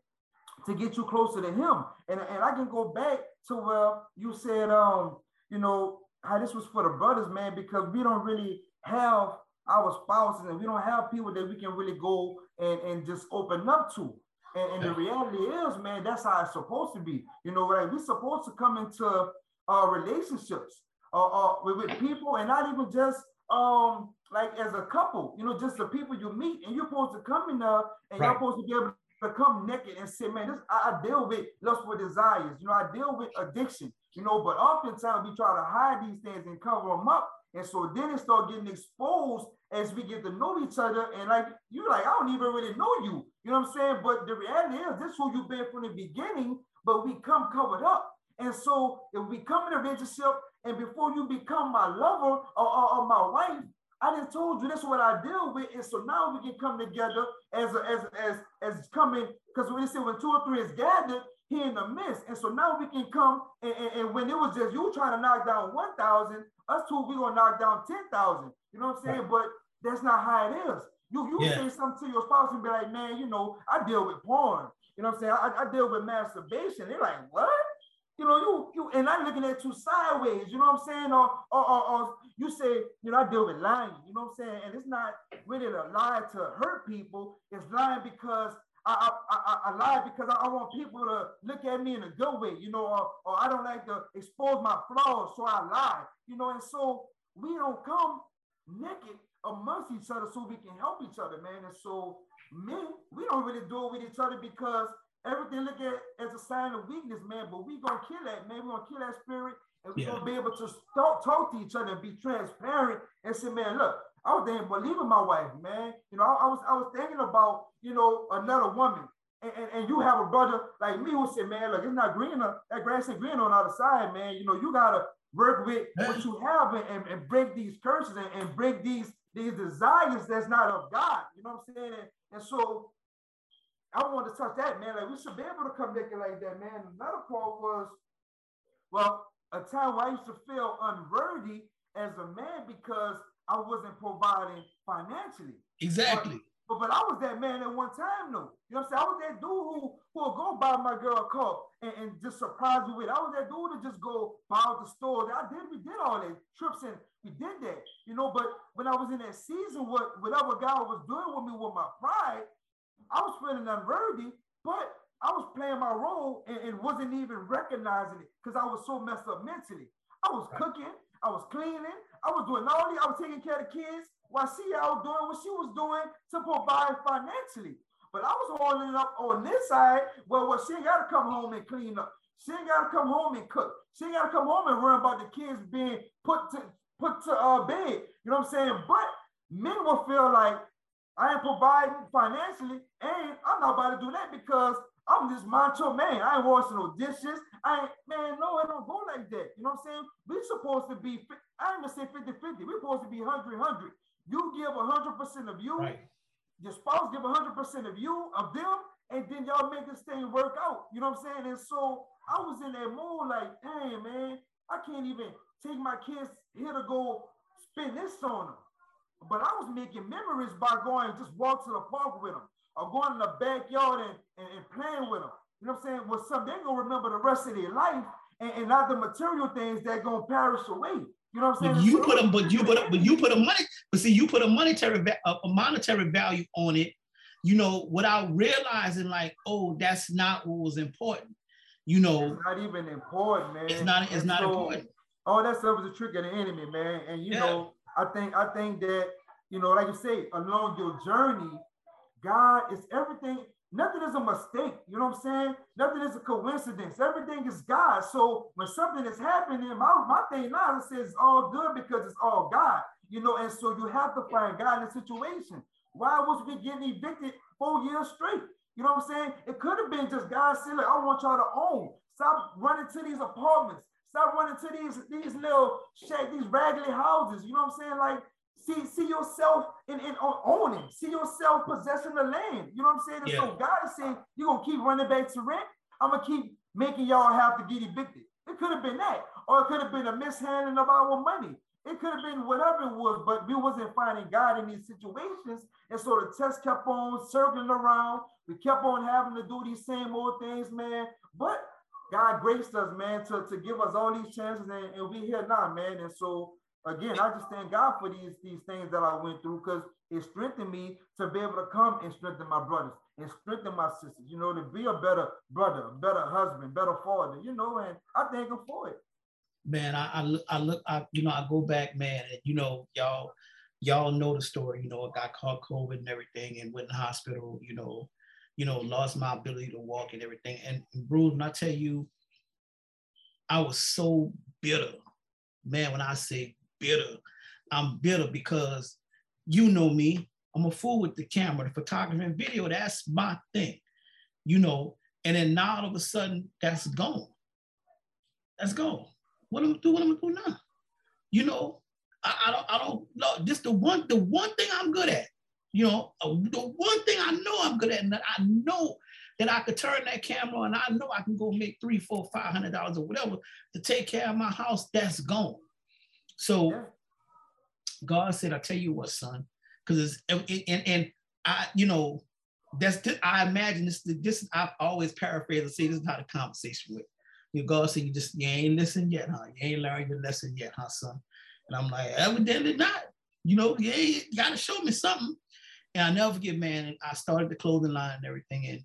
to get you closer to him. And, and I can go back to where you said, um, you know, how this was for the brothers, man, because we don't really have our spouses and we don't have people that we can really go and, and just open up to. And, and the reality is, man, that's how it's supposed to be. You know, right? We're supposed to come into uh, relationships uh, uh, with, with people and not even just um like as a couple, you know, just the people you meet, and you're supposed to come in there and right. you're supposed to be able to come naked and say, man, this I, I deal with lustful desires, you know, I deal with addiction, you know, but oftentimes we try to hide these things and cover them up. And so then it start getting exposed as we get to know each other. And like you like, I don't even really know you. You know what I'm saying? But the reality is this who you've been from the beginning, but we come covered up. And so if we come in a relationship and before you become my lover or, or, or my wife, I just told you this is what I deal with. And so now we can come together as a, as as as coming, because when they say when two or three is gathered, he in the midst. And so now we can come and, and, and when it was just you trying to knock down 1,000, us two, we gonna knock down 10,000. You know what I'm saying? Right. But that's not how it is. You you yeah. say something to your spouse and be like, man, you know, I deal with porn. You know what I'm saying? I, I deal with masturbation. They're like, what? You know, you you and I'm looking at you sideways. You know what I'm saying? Or or, or, or you say, you know, I deal with lying. You know what I'm saying? And it's not really a lie to hurt people. It's lying because I, I, I, I lie because I, I, want people to look at me in a good way, you know, or, or I don't like to expose my flaws, so I lie, you know, and so we don't come naked amongst each other so we can help each other, man. And so men, we don't really do it with each other because everything look at as a sign of weakness, man. But we gonna kill that, man. We gonna kill that spirit, and we yeah. gonna be able to talk, talk to each other and be transparent and say, man, look, I was thinking about leaving my wife, man. You know, I, I, was I was thinking about, you know, another woman. And, and, and, you have a brother like me who said, man, look, it's not greener. That grass ain't green on the other side, man. You know, you gotta work with what you have and, and, and break these curses and, and break these these desires that's not of God. You know what I'm saying? And, and so I want to touch that, man. Like we should be able to come naked like that, man. Another part was, well, a time where I used to feel unworthy as a man because I wasn't providing financially. Exactly. But, but, but, I was that man at one time, though. You know what I'm saying? I was that dude who who would go buy my girl a cup and, and just surprise me with. It. I was that dude to just go buy out the store. I did. We did all that trips and we did that. You know. But when I was in that season, what whatever God was doing with me with my pride, I was feeling unworthy. But I was playing my role and, and wasn't even recognizing it because I was so messed up mentally. I was cooking. I was cleaning. I was doing all these. I was taking care of the kids while she out doing what she was doing to provide financially. But I was holding up on this side well, well, she ain't got to come home and clean up. She ain't got to come home and cook. She ain't got to come home and worry about the kids being put to put to uh, bed. You know what I'm saying? But men will feel like I ain't providing financially, and I'm not about to do that because I'm this macho man. I ain't washing no dishes. I ain't, man, no, it don't go like that. You know what I'm saying? We supposed to be, I ain't gonna say 50-50. We're supposed to be 100-100. You give 100% of you, right. your spouse give 100% of you, of them, and then y'all make this thing work out. You know what I'm saying? And so I was in that mood like, dang, man, I can't even take my kids here to go spend this on them. But I was making memories by going just walk to the park with them or going in the backyard and, and, and playing with them. You know what I'm saying? Well, some they're gonna remember the rest of their life and, and not the material things that gonna perish away. You know what I'm saying? You put them, but you put a, but you put a money, but see, you put a monetary a monetary value on it you know, without realizing like, oh, that's not what was important. You know, it's not even important, man. It's not. It's and not so, important. All that stuff is a trick of the enemy, man. And you yeah. know, I think I think that you know, like you say, along your journey, God is everything. Nothing is a mistake. You know what I'm saying? Nothing is a coincidence. Everything is God. So when something is happening, my, my thing now is it's all good because it's all God. You know, and so you have to find God in the situation. Why was we getting evicted four years straight? You know what I'm saying? It could have been just God saying, like, I want y'all to own. Stop running to these apartments. Stop running to these, these little shack, these raggedy houses. You know what I'm saying? Like, see, see yourself in, in owning, see yourself possessing the land. You know what I'm saying? And yeah. so God is saying, you're gonna keep running back to rent. I'm gonna keep making y'all have to get evicted. It could have been that, or it could have been a mishandling of our money. It could have been whatever it was, but we wasn't finding God in these situations. And so the test kept on circling around. We kept on having to do these same old things, man. But God graced us, man, to, to give us all these chances, and, and we here now, man. And so again, I just thank God for these, these things that I went through because it strengthened me to be able to come and strengthen my brothers and strengthen my sisters, you know, to be a better brother, a better husband, better father, you know, and I thank him for it man, I, I look, I look, I, you know, I go back, man, and you know, y'all, y'all know the story. You know, I got caught COVID and everything, and went in the hospital. You know, you know, lost my ability to walk and everything. And, and Bruce, when I tell you, I was so bitter, man. When I say bitter, I'm bitter because you know me. I'm a fool with the camera, the photography and video. That's my thing, you know. And then now all of a sudden, that's gone. That's gone. What am I do? What am I do now? You know, I, I don't, I don't know. Just the one, the one thing I'm good at. You know, uh, the one thing I know I'm good at, and that I know that I could turn that camera and I know I can go make three, four, five hundred dollars or whatever to take care of my house. That's gone. So yeah. God said, "I tell you what, son, because it's and, and and I, you know, that's I imagine this. This I've always paraphrased and say this is how the conversation went. You God said, you just, you ain't listened yet, huh? You ain't learned your lesson yet, huh, son? And I'm like, evidently not. You know, yeah, you gotta show me something. And I never forget, man, I started the clothing line and everything. And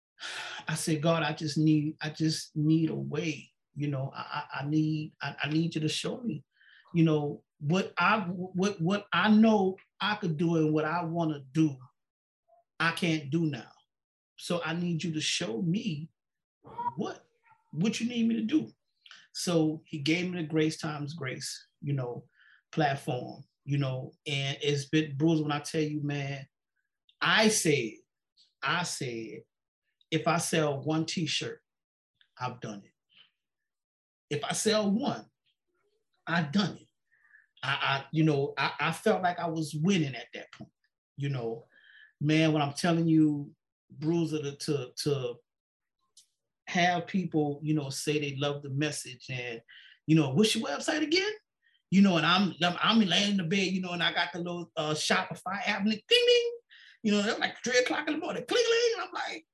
I said, God, I just need, I just need a way. You know, I, I need, I, I need you to show me, you know, what I what what I know I could do and what I want to do, I can't do now. So I need you to show me what what you need me to do. So he gave me the Grace Times Grace, you know, platform, you know, and it's been bruised when I tell you, man, I said, I said, if I sell one t-shirt, I've done it. If I sell one, I've done it. I, I you know, I, I felt like I was winning at that point. You know, man, when I'm telling you, Bruiser to, to, to have people, you know, say they love the message and, you know, what's your website again? You know, and I'm I'm, I'm laying in the bed, you know, and I got the little uh, Shopify app and ding ding, you know, that's like three o'clock in the morning, cling. And I'm like,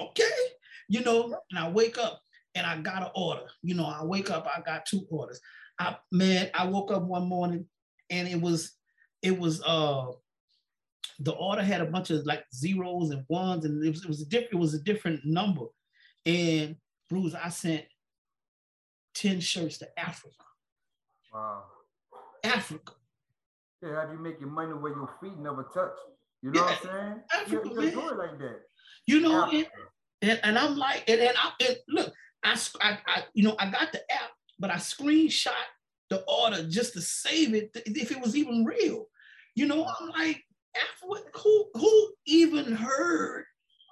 okay, you know, and I wake up and I got an order. You know, I wake up, I got two orders. I man, I woke up one morning and it was it was uh the order had a bunch of like zeros and ones and it was, it was a different it was a different number and Bruce, I sent 10 shirts to Africa. Wow. Africa. Yeah, how do you make your money where your feet never touch? You know yeah, what I'm saying? Africa, you, you do it like that. You know, and, and, and, I'm like, and, and I and look, I, I, I, you know, I got the app, but I screenshot the order just to save it if it was even real. You know, I'm like, Africa, who who even heard,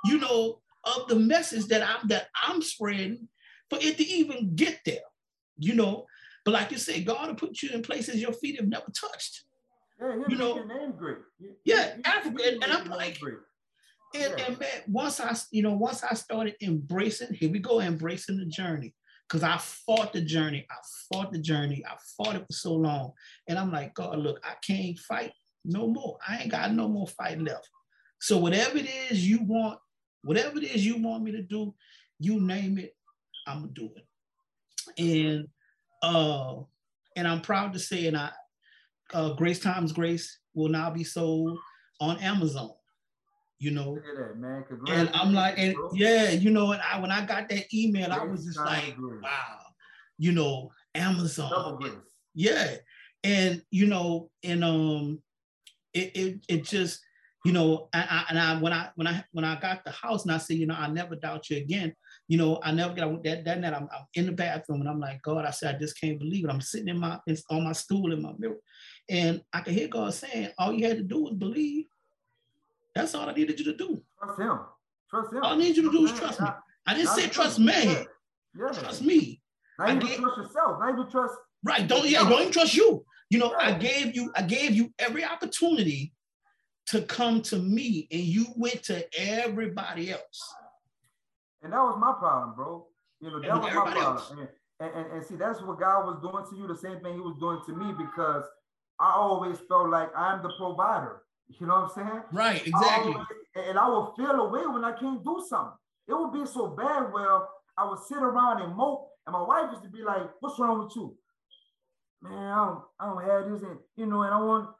you know, of the message that I'm that I'm spreading for it to even get there, you know. But like you say, God will put you in places your feet have never touched. Yeah, you know, your name great. yeah, Africa, and, and I'm like, and, yeah. and man, once I, you know, once I started embracing, here we go, embracing the journey. Cause I fought the journey, I fought the journey, I fought it for so long. And I'm like, God, look, I can't fight no more. I ain't got no more fight left. So whatever it is you want Whatever it is you want me to do, you name it, I'm gonna do it. And uh, and I'm proud to say, and I, uh, Grace Times Grace will now be sold on Amazon. You know. That, man. And I'm like, and yeah, you know, and I when I got that email, yeah, I was just like, good. wow, you know, Amazon. Yeah. And you know, and um it it, it just, you know, I, I, and I when I when I when I got the house and I said, you know, I never doubt you again. You know, I never got that that night. I'm, I'm in the bathroom and I'm like, God, I said, I just can't believe it. I'm sitting in my on my stool in my mirror, and I can hear God saying, all you had to do was believe. That's all I needed you to do. Trust him. Trust him. All I need you to do is trust me. I didn't say trust me. Yeah. Trust me. Now you gave, trust yourself. Now you trust. Right. Don't yeah, don't even trust you. You know, I gave you, I gave you every opportunity to come to me, and you went to everybody else. And that was my problem, bro. You know, that and was my problem. And, and, and see, that's what God was doing to you, the same thing he was doing to me, because I always felt like I'm the provider. You know what I'm saying? Right, exactly. I and I would feel away when I can't do something. It would be so bad where I would sit around and mope, and my wife used to be like, "What's wrong with you?" Man, I don't, I don't have this, and you know, and I want,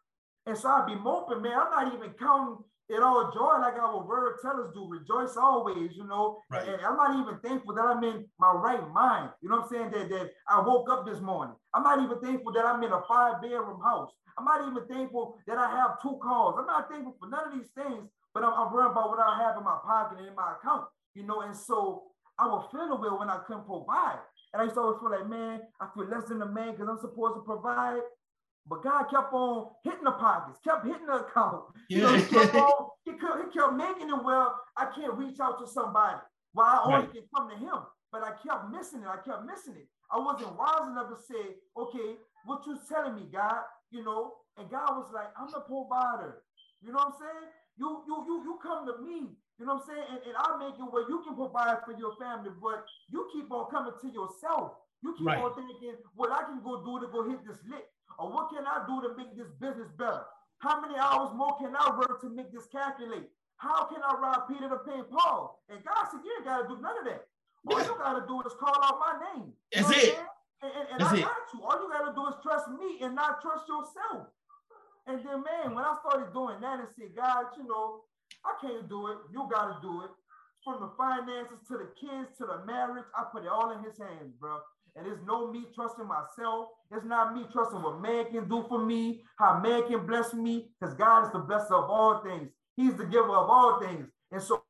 and so I'd be moping, man. I'm not even counting it all joy like our word tell us do. Rejoice always, you know. Right. And I'm not even thankful that I'm in my right mind. You know what I'm saying? That, that I woke up this morning. I'm not even thankful that I'm in a five bedroom house. I'm not even thankful that I have two cars. I'm not thankful for none of these things, but I'm, I'm worried about what I have in my pocket and in my account, you know. And so I will feel the way when I couldn't provide. And I used to always feel like, man, I feel less than a man because I'm supposed to provide. But God kept on hitting the pockets, kept hitting the account. Yeah. You know, he, kept on, he, kept, he kept making it well, I can't reach out to somebody. Well, I only right. can come to him. But I kept missing it. I kept missing it. I wasn't wise enough to say, okay, what you telling me, God? You know, and God was like, I'm the provider. You know what I'm saying? You you you you come to me. You know what I'm saying? And, and I'll make it where you can provide for your family, but you keep on coming to yourself. You keep right. on thinking, what I can go do to go hit this lick. Or what can I do to make this business better? How many hours more can I work to make this calculate? How can I rob Peter to pay Paul? And God said, you ain't got to do none of that. All you got to do is call out my name. That's it. And, and, and I it. got you. All you got to do is trust me and not trust yourself. And then, man, when I started doing that and said, God, you know, I can't do it. You got to do it. From the finances to the kids to the marriage, I put it all in his hands, bro. And it's no me trusting myself. It's not me trusting what man can do for me, how man can bless me, because God is the blesser of all things. He's the giver of all things. And so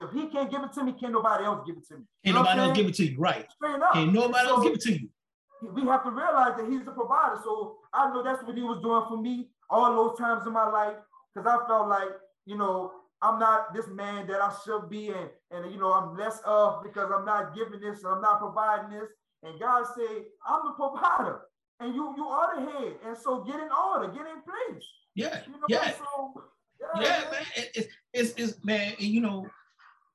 if he can't give it to me, can nobody else give it to me? Can't nobody else give it to you, right? Straight up. Can't nobody so else give it to you. We have to realize that he's the provider. So I know that's what he was doing for me all those times in my life, because I felt like, you know, I'm not this man that I should be, and, and you know, I'm less of because I'm not giving this, I'm not providing this. And God said, I'm the provider, and you you are the head. And so get in order, get in place. Yeah. You know, yeah. So, yeah, yeah, man. It's, it's, it's man, and you know,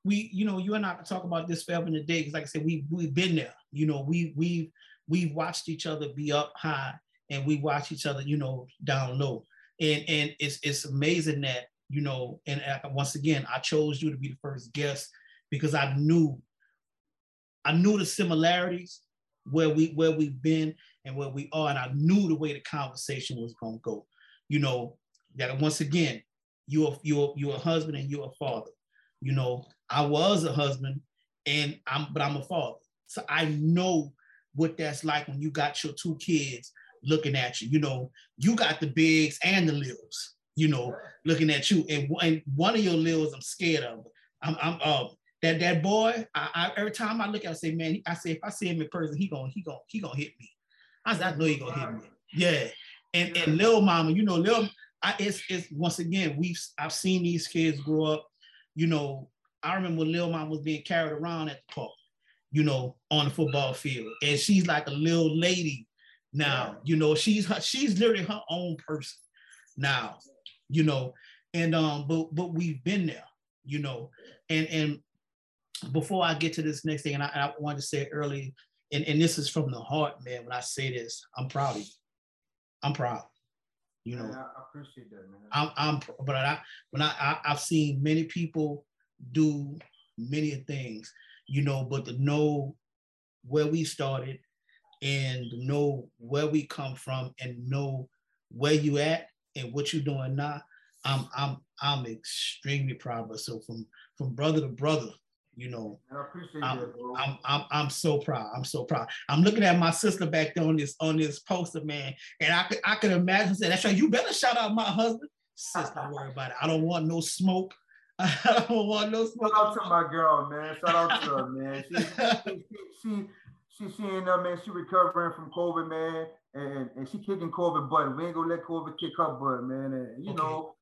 we, you know, you and I can talk about this forever in the day. Because like I said, we we've been there. You know, we we've, we've watched each other be up high and we watch each other, you know, down low. And and it's it's amazing that, you know, and uh, once again, I chose you to be the first guest because I knew I knew the similarities where we where we've been and where we are, and I knew the way the conversation was gonna go. You know, that once again, you're you're you're a husband and you're a father. You know, I was a husband and I'm but I'm a father. So I know what that's like when you got your two kids looking at you. You know, you got the bigs and the littles, you know, looking at you. And, and one of your littles I'm scared of. I'm, I'm uh, that that boy, I, I, every time I look at him, I say, man, I say, if I see him in person, he gonna, he gonna, he gonna hit me. I said, I know he gonna hit me. Yeah. And and little mama, you know, little, I it's it's once again, we've I've seen these kids grow up, you know. I remember when Lil Mom was being carried around at the park, you know, on the football field. And she's like a little lady now. You know, she's her, she's literally her own person now, you know. And um, but but we've been there, you know, and and before I get to this next thing, and I, I wanted to say early, and, and this is from the heart, man. When I say this, I'm proud of you. I'm proud. You know, man, I appreciate that, man. I'm, I'm but I when I, I I've seen many people do many things, you know, but to know where we started and know where we come from and know where you at and what you're doing now, I'm I'm I'm extremely proud of her. So from from brother to brother, you know, I appreciate I'm, that. I'm, I'm, I'm so proud. I'm so proud. I'm looking at my sister back there on this on this poster, man, and I could I could imagine saying, "That's right. You better shout out my husband." Sister, don't worry about it. I don't want no smoke. I don't want no smoke. Shout out to my girl, man. Shout out to her, man. She, she, she, she, she ain't up, man. She recovering from COVID, man, and, and she kicking COVID butt. We ain't gonna let COVID kick her butt, man. And you Okay. know,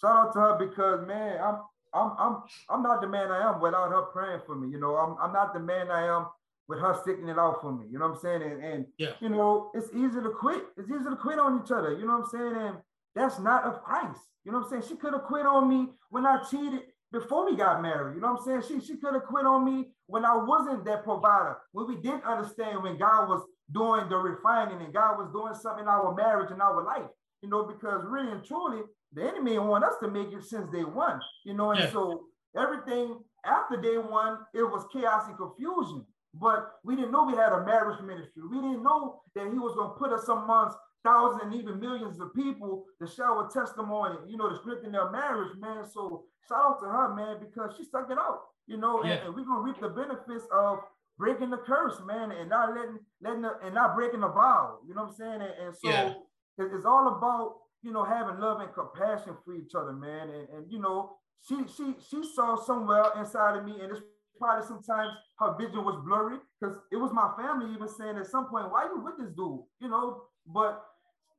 shout out to her because, man, I'm, I'm, I'm, I'm not the man I am without her praying for me. You know, I'm, I'm not the man I am with her sticking it out for me. You know what I'm saying? And, and Yeah. you know, it's easy to quit. It's easy to quit on each other. You know what I'm saying? And that's not of Christ. You know what I'm saying? She could have quit on me when I cheated before we got married. You know what I'm saying? She, she could have quit on me when I wasn't that provider, when we didn't understand when God was doing the refining and God was doing something in our marriage and our life. You know, because really and truly, the enemy want us to make it since day one. You know, and Yeah. so everything after day one, it was chaos and confusion. But we didn't know we had a marriage ministry. We didn't know that he was going to put us amongst thousands and even millions of people to shower testimony, you know, to strengthen their marriage, man. So shout out to her, man, because she stuck it out, you know, Yeah. and we're gonna reap the benefits of breaking the curse, man, and not letting letting the, and not breaking the vow. You know what I'm saying? And, and so Yeah. it's all about you know having love and compassion for each other, man. And, and you know, she she she saw somewhere inside of me, and it's probably sometimes her vision was blurry because it was my family even saying at some point, why you with this dude? You know, but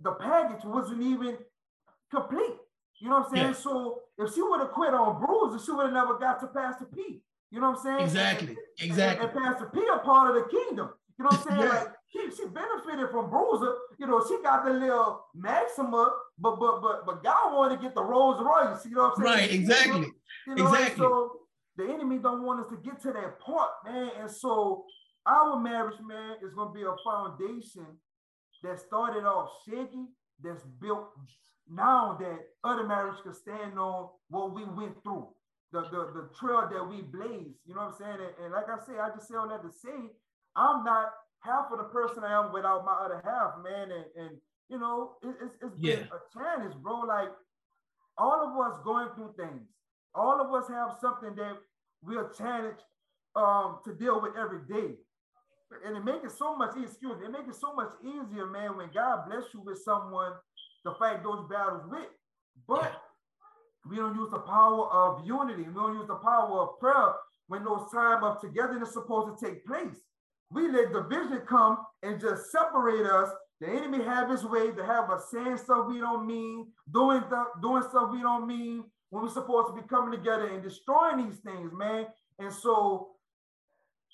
the package wasn't even complete. You know what I'm saying? Yeah. So if she would have quit on Bruiser, she would have never got to Pastor P. You know what I'm saying? Exactly. And, Exactly. and Pastor P a part of the kingdom. You know what I'm saying? Yeah. Like she, she benefited from Bruiser. You know, she got the little Maxima, but but but but God wanted to get the Rolls Royce. You know what I'm saying? Right. Exactly. You know, Exactly. so the enemy don't want us to get to that point, man. And so our marriage, man, is gonna be a foundation that started off shaky, that's built now that other marriages can stand on what we went through, the, the, the trail that we blazed. You know what I'm saying? And, and like I say, I just say all that to say, I'm not half of the person I am without my other half, man. And, and you know, it, it's, it's been Yeah. a challenge, bro. Like all of us going through things. All of us have something that we're challenged um, to deal with every day. And it makes it so much easier, excuse me, it makes it so much easier, man, when God bless you with someone to fight those battles with. But we don't use the power of unity. We don't use the power of prayer when those time of togetherness is supposed to take place. We let division come and just separate us. The enemy have his way to have us saying stuff we don't mean, doing stuff, doing stuff we don't mean, when we're supposed to be coming together and destroying these things, man. And so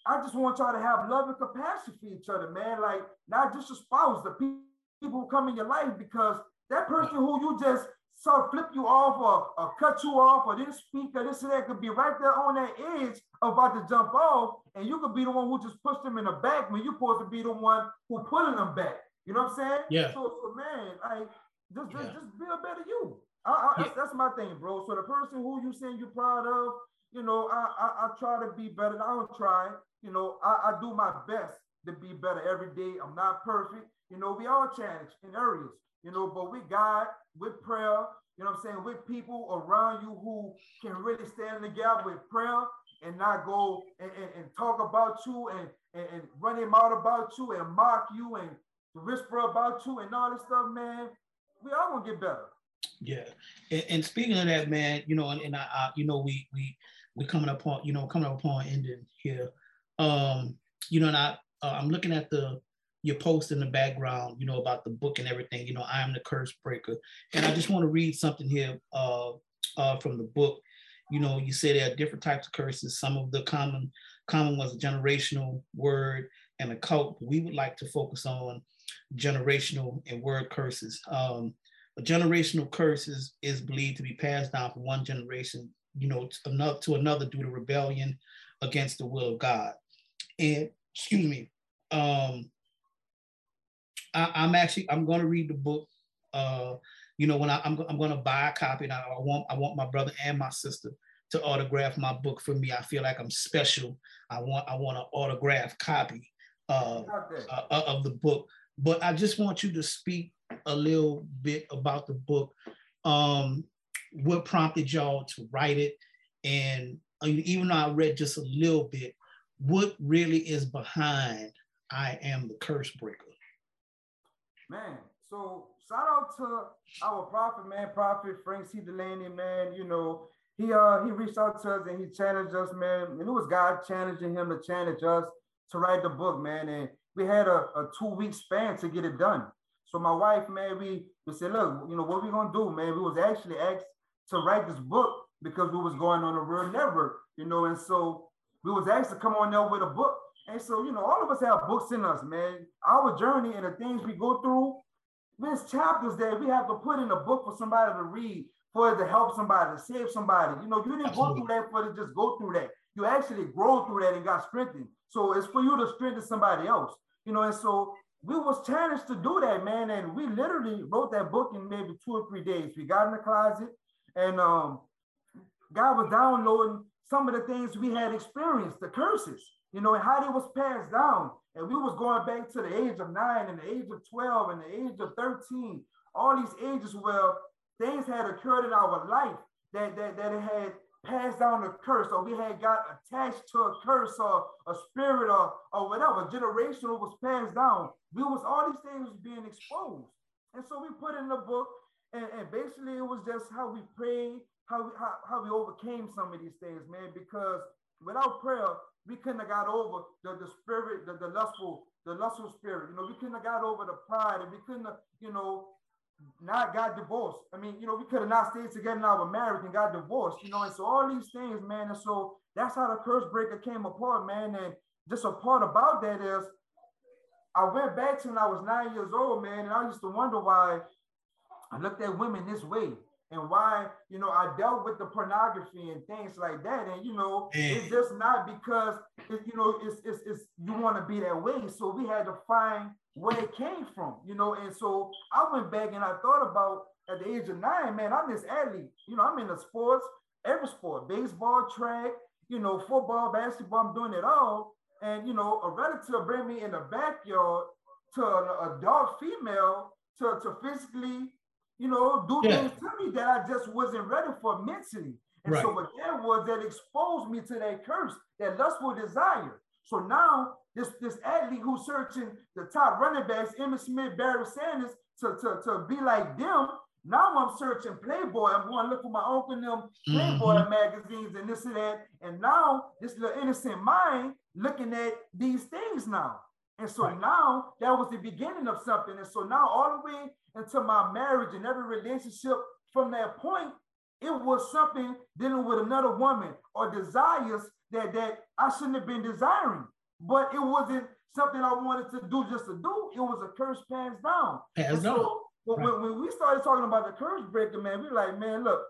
I just want y'all to have love and compassion for each other, man. Like not just your spouse, the pe- people who come in your life, because that person who you just saw flip you off or, or cut you off or didn't speak or this and that could be right there on that edge about to jump off, and you could be the one who just pushed them in the back when you're supposed to be the one who pulling them back. You know what I'm saying? Yeah. So, so man, like just just, Yeah. just be a better you. I, I, Yeah. that's, that's my thing, bro. So the person who you saying you're proud of, you know, I, I I try to be better. I don't try. You know, I, I do my best to be better every day. I'm not perfect. You know, we all challenge in areas. You know, but with God, with prayer, you know what I'm saying, with people around you who can really stand together with prayer and not go and, and, and talk about you and, and, and run him out about you and mock you and whisper about you and all this stuff, man. We all gonna get better. Yeah, and, and speaking of that, man, you know, and, and I, I, you know, we we we coming upon, you know, coming upon ending here. Um, you know, and I uh, I'm looking at the your post in the background, you know, about the book and everything. You know, I am the curse breaker, and I just want to read something here uh, uh, from the book. You know, you say there are different types of curses. Some of the common common a generational word and a cult. We would like to focus on generational and word curses. Um, a generational curse is, is believed to be passed down from one generation, you know, to another to another due to rebellion against the will of God. And excuse me, um, I, I'm actually I'm going to read the book. Uh, you know, when I, I'm I'm going to buy a copy, and I, I want I want my brother and my sister to autograph my book for me. I feel like I'm special. I want I want an autograph copy uh, uh, of the book. But I just want you to speak a little bit about the book. Um, what prompted y'all to write it, and uh, even though I read just a little bit, what really is behind "I Am the Curse Breaker"? Man, so shout out to our prophet, man, prophet Frank C. Delaney, man. You know, he uh he reached out to us and he challenged us, man. And it was God challenging him to challenge us to write the book, man. And we had a, a two-week span to get it done. So my wife, man, we, we said, look, you know, what we gonna do, man? We was actually asked to write this book because we was going on a real network, you know, and so we was asked to come on there with a book. And so, you know, all of us have books in us, man. Our journey and the things we go through, there's chapters that we have to put in a book for somebody to read, for it to help somebody, to save somebody. You know, you didn't Absolutely. go through that for to just go through that. You actually grow through that and got strengthened. So it's for you to strengthen somebody else. You know, and so we was challenged to do that, man. And we literally wrote that book in maybe two or three days. We got in the closet and um, God was downloading some of the things we had experienced, the curses, you know, and how they was passed down. And we was going back to the age of nine and the age of 12 and the age of 13, all these ages where things had occurred in our life that, that, that it had passed down a curse or we had got attached to a curse or a spirit or, or whatever generational was passed down we was all these things being exposed. And so we put in the book and, and basically it was just how we prayed how, we, how, how we overcame some of these things man because without prayer we couldn't have got over the, the spirit the, the lustful the lustful spirit. You know we couldn't have got over the pride and we couldn't have you know not got divorced. I mean, you know, we could have not stayed together in our marriage and got divorced, you know, and so all these things, man. And so that's how the curse breaker came apart, man. And just a part about that is I went back to when I was nine years old, man, and I used to wonder why I looked at women this way and why, you know, I dealt with the pornography and things like that. And, you know, it's just not because, it, you know, it's, it's, it's you want to be that way. So we had to find where it came from, you know. And so I went back and I thought about at the age of nine, man, I'm this athlete. You know, I'm in the sports, every sport, baseball, track, you know, football, basketball, I'm doing it all. And you know, a relative bring me in the backyard to an adult female to, to physically, you know, do yeah. things to me that I just wasn't ready for mentally. And right. so what that was that exposed me to that curse, that lustful desire. So now this, this athlete who's searching the top running backs, Emmitt Smith, Barry Sanders, to, to, to be like them. Now I'm searching Playboy. I'm going to look for my uncle and them Playboy mm-hmm. magazines and this and that. And now this little innocent mind looking at these things now. And so right. now that was the beginning of something. And so now all the way into my marriage and every relationship from that point, it was something dealing with another woman or desires that, that I shouldn't have been desiring but it wasn't something I wanted to do just to do. It was a curse passed down. Passed down. So right. when, when we started talking about the curse breaker, man, we were like, man, look,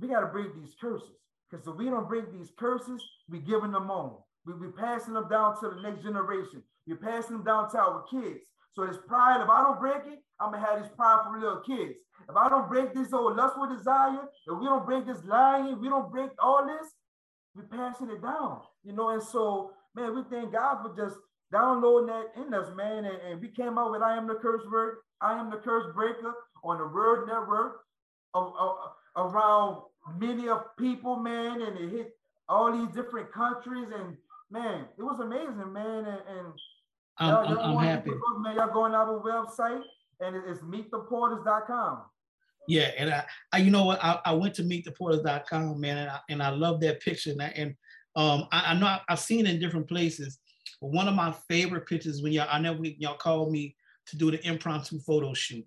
we got to break these curses. Because if we don't break these curses, we're giving them on. We be passing them down to the next generation. We're passing them down to our kids. So this pride, if I don't break it, I'm gonna have this pride for little kids. If I don't break this old lustful desire, if we don't break this lying, we don't break all this, we're passing it down. You know, and so man, we thank God for just downloading that in us, man. And, and we came out with I am the curse word, I am the curse breaker on the word network of, of, around many of people, man, and it hit all these different countries. And man, it was amazing, man. And, and I'm, y'all I'm happy. Man, y'all going on our website and it's meettheporters.com. Yeah, and I, I, you know what, I, I went to meettheporters.com, man, and I, and I love that picture. And, I, and um, I, I know I've seen it in different places, but one of my favorite pictures when y'all, I know y'all called me to do the impromptu photo shoot.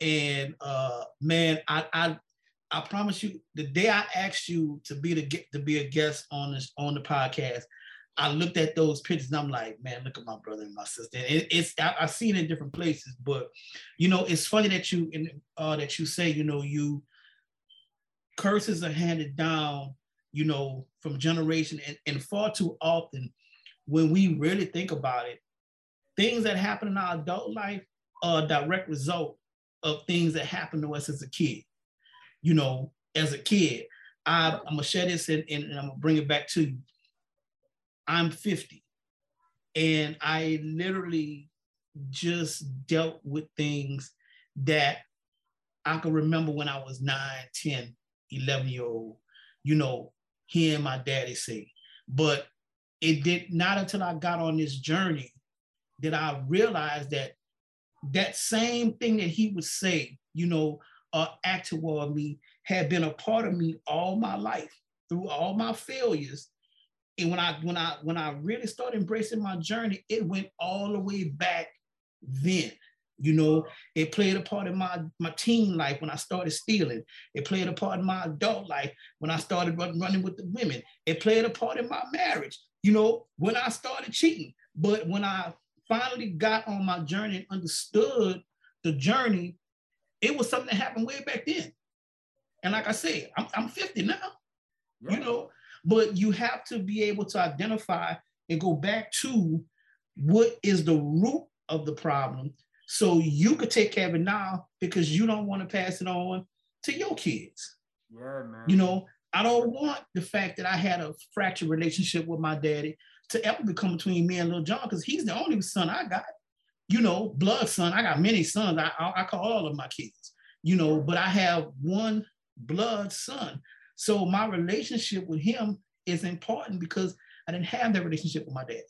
And uh, man, I, I I promise you, the day I asked you to be the to be a guest on this on the podcast, I looked at those pictures and I'm like, man, look at my brother and my sister. It, it's I, have seen it in different places, but you know, it's funny that you uh, that you say, you know, you curses are handed down you know, from generation and, and far too often when we really think about it, things that happen in our adult life are a direct result of things that happened to us as a kid. You know, as a kid, I, am gonna share this and, and, and I'm gonna bring it back to you. I'm 50 and I literally just dealt with things that I can remember when I was nine, 10, 11 year old, you know, hearing my daddy say. But it did not until I got on this journey that I realized that that same thing that he would say, you know, uh, act toward me had been a part of me all my life through all my failures. And when I when I when I really started embracing my journey, it went all the way back then. You know, it played a part in my, my teen life when I started stealing. It played a part in my adult life when I started run, running with the women. It played a part in my marriage, you know, when I started cheating. But when I finally got on my journey and understood the journey, it was something that happened way back then. And like I said, I'm, I'm 50 now, yeah. you know, but you have to be able to identify and go back to what is the root of the problem so you could take care of it now because you don't want to pass it on to your kids. Yeah, man. You know, I don't want the fact that I had a fractured relationship with my daddy to ever become between me and Little John because he's the only son I got. You know, blood son. I got many sons. I, I, I call all of my kids. You know, but I have one blood son. So my relationship with him is important because I didn't have that relationship with my dad.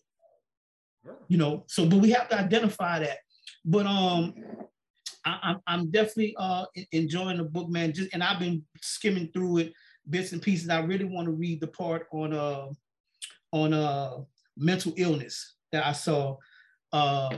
You know, so but we have to identify that but um, I, am definitely uh enjoying the book, man. Just and I've been skimming through it bits and pieces. I really want to read the part on uh on uh mental illness that I saw. Uh,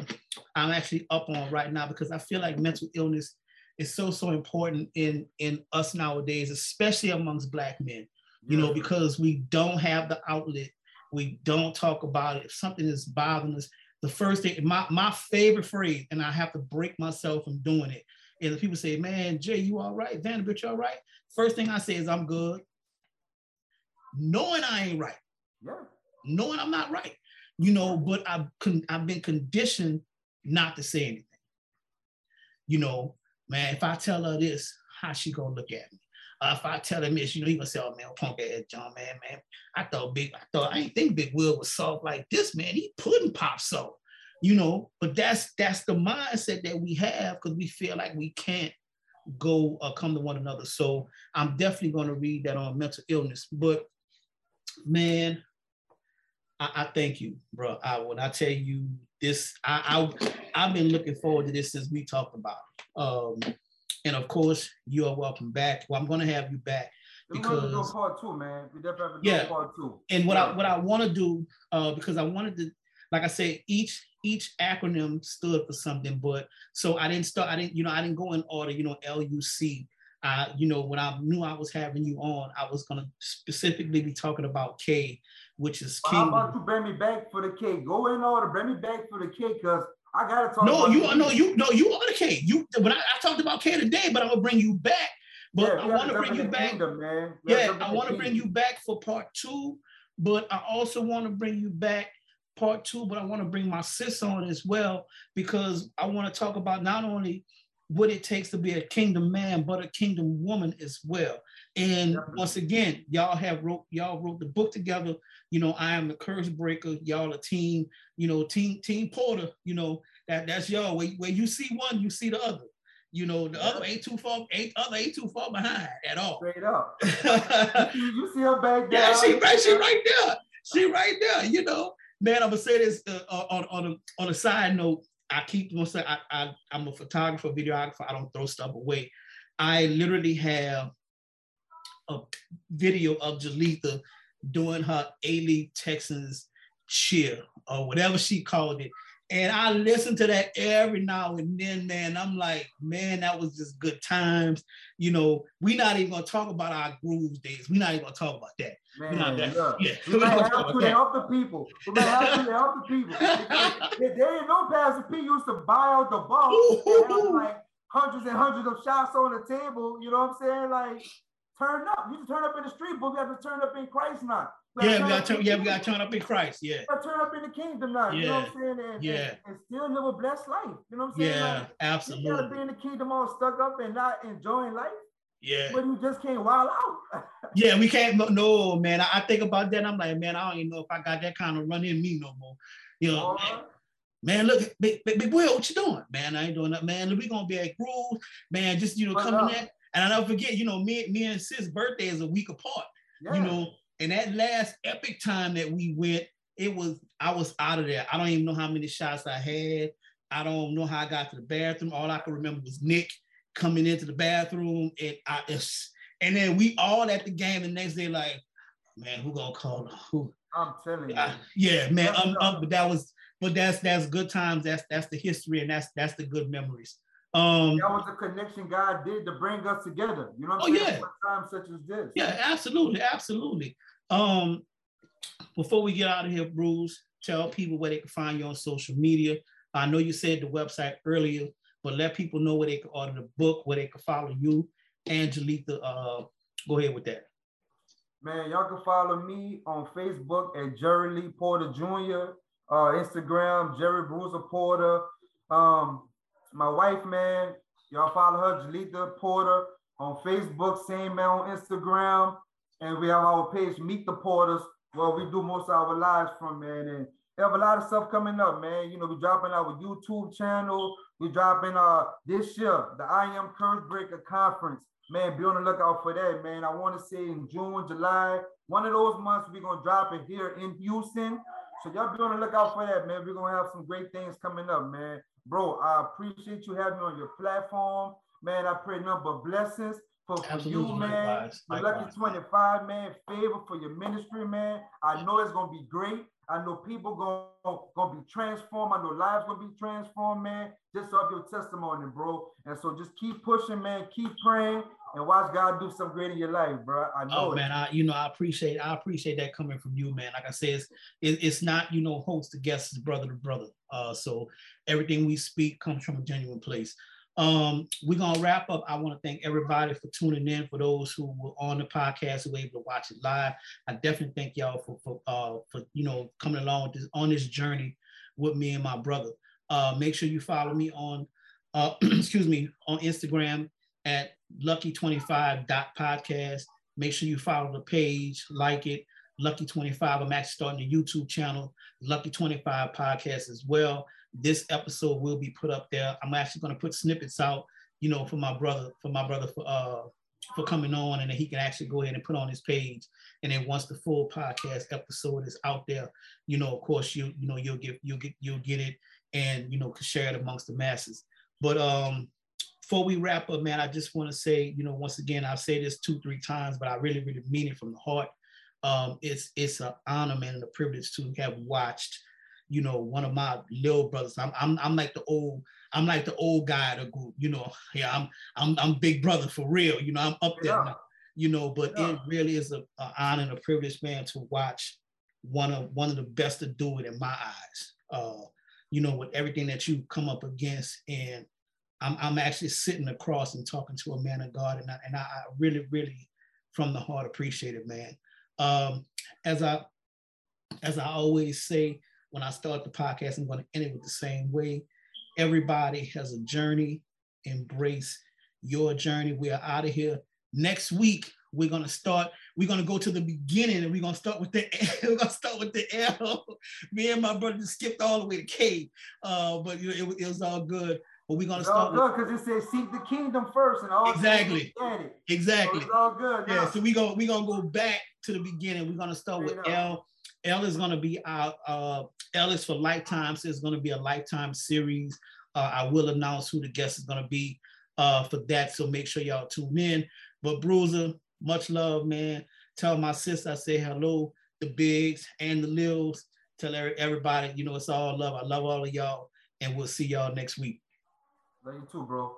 I'm actually up on right now because I feel like mental illness is so so important in in us nowadays, especially amongst Black men. You know, because we don't have the outlet, we don't talk about it. If something is bothering us, the first thing, my, my favorite phrase, and I have to break myself from doing it, is if people say, man, Jay, you all right? Vanderbilt, you all right? First thing I say is I'm good. Knowing I ain't right. Knowing I'm not right. You know, but I've, con- I've been conditioned not to say anything. You know, man, if I tell her this, how she gonna look at me? Uh, if I tell him this, you know, he gonna say, "Oh man, punk ass John, man, man, I thought big, I thought I ain't think Big Will was soft like this, man. He pudding pop so, you know." But that's that's the mindset that we have because we feel like we can't go uh, come to one another. So I'm definitely gonna read that on mental illness. But man, I, I thank you, bro. I when I tell you this, I, I I've been looking forward to this since we talked about. It. Um, and of course, you are welcome back. Well, I'm going to have you back because we do part two, man. We definitely have to yeah. part two. And what yeah. I what I want to do, uh, because I wanted to, like I said, each each acronym stood for something. But so I didn't start. I didn't, you know, I didn't go in order. You know, LUC. Uh, you know, when I knew I was having you on, I was gonna specifically be talking about K, which is well, How about you bring me back for the K? Go in order, bring me back for the K, because I gotta talk. No, you no you no you are the K. You when I, I, talked about K today, but I'm gonna bring you back. But yeah, I want to bring you back. Kingdom, man. Yeah, I want to bring you back for part two. But I also want to bring you back part two. But I want to bring my sis on as well because I want to talk about not only what it takes to be a kingdom man, but a kingdom woman as well. And once again, y'all have wrote y'all wrote the book together. You know, I am the curse breaker. Y'all a team. You know, team team Porter. You know that that's y'all. Where, where you see one, you see the other. You know, the other ain't too far, ain't other ain't too far behind at all. Straight up. you see her back there. Yeah, she right, she right there. She right there. You know, man. I'm gonna say this uh, on on a on a side note. I keep I, I I'm a photographer, videographer. I don't throw stuff away. I literally have a video of Jaletha doing her A-League Texans cheer or whatever she called it. And I listen to that every now and then, man. I'm like, man, that was just good times. You know, we're not even gonna talk about our grooves days. We're not even gonna talk about that. Man, that, yeah. We might have to help the people. We might have to help the people. they, didn't know Pastor P used to buy out the ball like hundreds and hundreds of shots on the table. You know what I'm saying? Like, turn up. You turn up in the street, but we have to turn up in Christ now. Yeah, we got to turn. Yeah, we got to turn up in Christ. Yeah. turn up in the kingdom now. Yeah. You know what I'm saying? And, yeah. And, and, still live a blessed life. You know what I'm saying? Yeah, like, absolutely. You gotta be in the kingdom all stuck up and not enjoying life. Yeah. But you just can't wild out. yeah, we can't. No, man. I, I, think about that. I'm like, man, I don't even know if I got that kind of run in me no more. You know. Uh, man, look, big, big, big Will, what you doing? Man, I ain't doing that, man. We gonna be at Groove, man. Just you know, coming in And I don't forget, you know, me, me and sis' birthday is a week apart. You know, and that last epic time that we went, it was I was out of there. I don't even know how many shots I had. I don't know how I got to the bathroom. All I can remember was Nick coming into the bathroom, and I and then we all at the game the next day, like, man, who gonna call who? I'm telling you. yeah, man. Um, um, but that was, but that's that's good times. That's that's the history, and that's that's the good memories. Um, that was the connection God did to bring us together. You know what I'm oh, saying? Yeah. Times such as this. Yeah, absolutely, absolutely. Um, before we get out of here, Bruce, tell people where they can find you on social media. I know you said the website earlier, but let people know where they can order the book, where they can follow you, Angelica. Uh, go ahead with that. Man, y'all can follow me on Facebook at Jerry Lee Porter Jr., uh, Instagram, Jerry Bruiser Porter. Um, my wife, man, y'all follow her, Jaletha Porter, on Facebook, same man on Instagram. And we have our page, Meet the Porters, where we do most of our lives from, man. And we have a lot of stuff coming up, man. You know, we dropping our YouTube channel. We dropping uh this year, the I Am Curse Breaker Conference. Man, be on the lookout for that, man. I want to say in June, July, one of those months, we're to drop it here in Houston. So y'all be on the lookout for that, man. We're to have some great things coming up, man. Bro, I appreciate you having me on your platform. Man, I pray number of blessings for, for you, man. For Lucky 25, man. Favor for your ministry, man. I know it's going to be great. I know people gonna, gonna be transformed. I know lives gonna be transformed, man. Just off your testimony, bro. And so just keep pushing, man. Keep praying and watch God do some great in your life, bro. I know. Oh it. man, I you know I appreciate I appreciate that coming from you, man. Like I said, it's it, it's not you know host to guest, it's brother to brother. Uh, so everything we speak comes from a genuine place. Um, we're gonna wrap up. I want to thank everybody for tuning in. For those who were on the podcast who were able to watch it live, I definitely thank y'all for for uh, for you know coming along this, on this journey with me and my brother. Uh, make sure you follow me on uh, excuse me on Instagram at lucky25.podcast. Make sure you follow the page, like it. Lucky 25. I'm actually starting a YouTube channel, Lucky 25 Podcast as well this episode will be put up there. I'm actually going to put snippets out, you know, for my brother, for my brother for uh for coming on, and then he can actually go ahead and put on his page. And then once the full podcast episode is out there, you know, of course, you you know you'll get you'll get you'll get it, and you know, share it amongst the masses. But um, before we wrap up, man, I just want to say, you know, once again, I've said this two three times, but I really really mean it from the heart. Um, it's it's an honor, man, and a privilege to have watched you know, one of my little brothers. I'm, I'm, I'm like the old, I'm like the old guy of the group, you know. Yeah, I'm, I'm, I'm big brother for real. You know, I'm up there, yeah. now, you know. But yeah. it really is a, a, honor and a privilege, man, to watch one of one of the best to do it in my eyes. Uh, you know, with everything that you come up against, and I'm, I'm actually sitting across and talking to a man of God, and I, and I really, really, from the heart, appreciate it, man. Um, as I, as I always say, when I start the podcast, I'm going to end it with the same way. Everybody has a journey. Embrace your journey. We are out of here. Next week, we're gonna start. We're gonna go to the beginning, and we're gonna start with the. we're gonna start with the L. Me and my brother just skipped all the way to K, uh, but it, it, was all good. But we're gonna it's start all good because it says seek the kingdom first, and all exactly, exactly. So it's all good. Yeah, so we go. We're gonna go back to the beginning. We're gonna start with L. L is going to be our uh, L is for lifetime. So it's going to be a lifetime series. Uh, I will announce who the guest is going to be uh, for that. So make sure y'all tune in. But Bruiser, much love, man. Tell my sister I say hello, the bigs and the lils. Tell everybody, you know, it's all love. I love all of y'all, and we'll see y'all next week. Love you too, bro.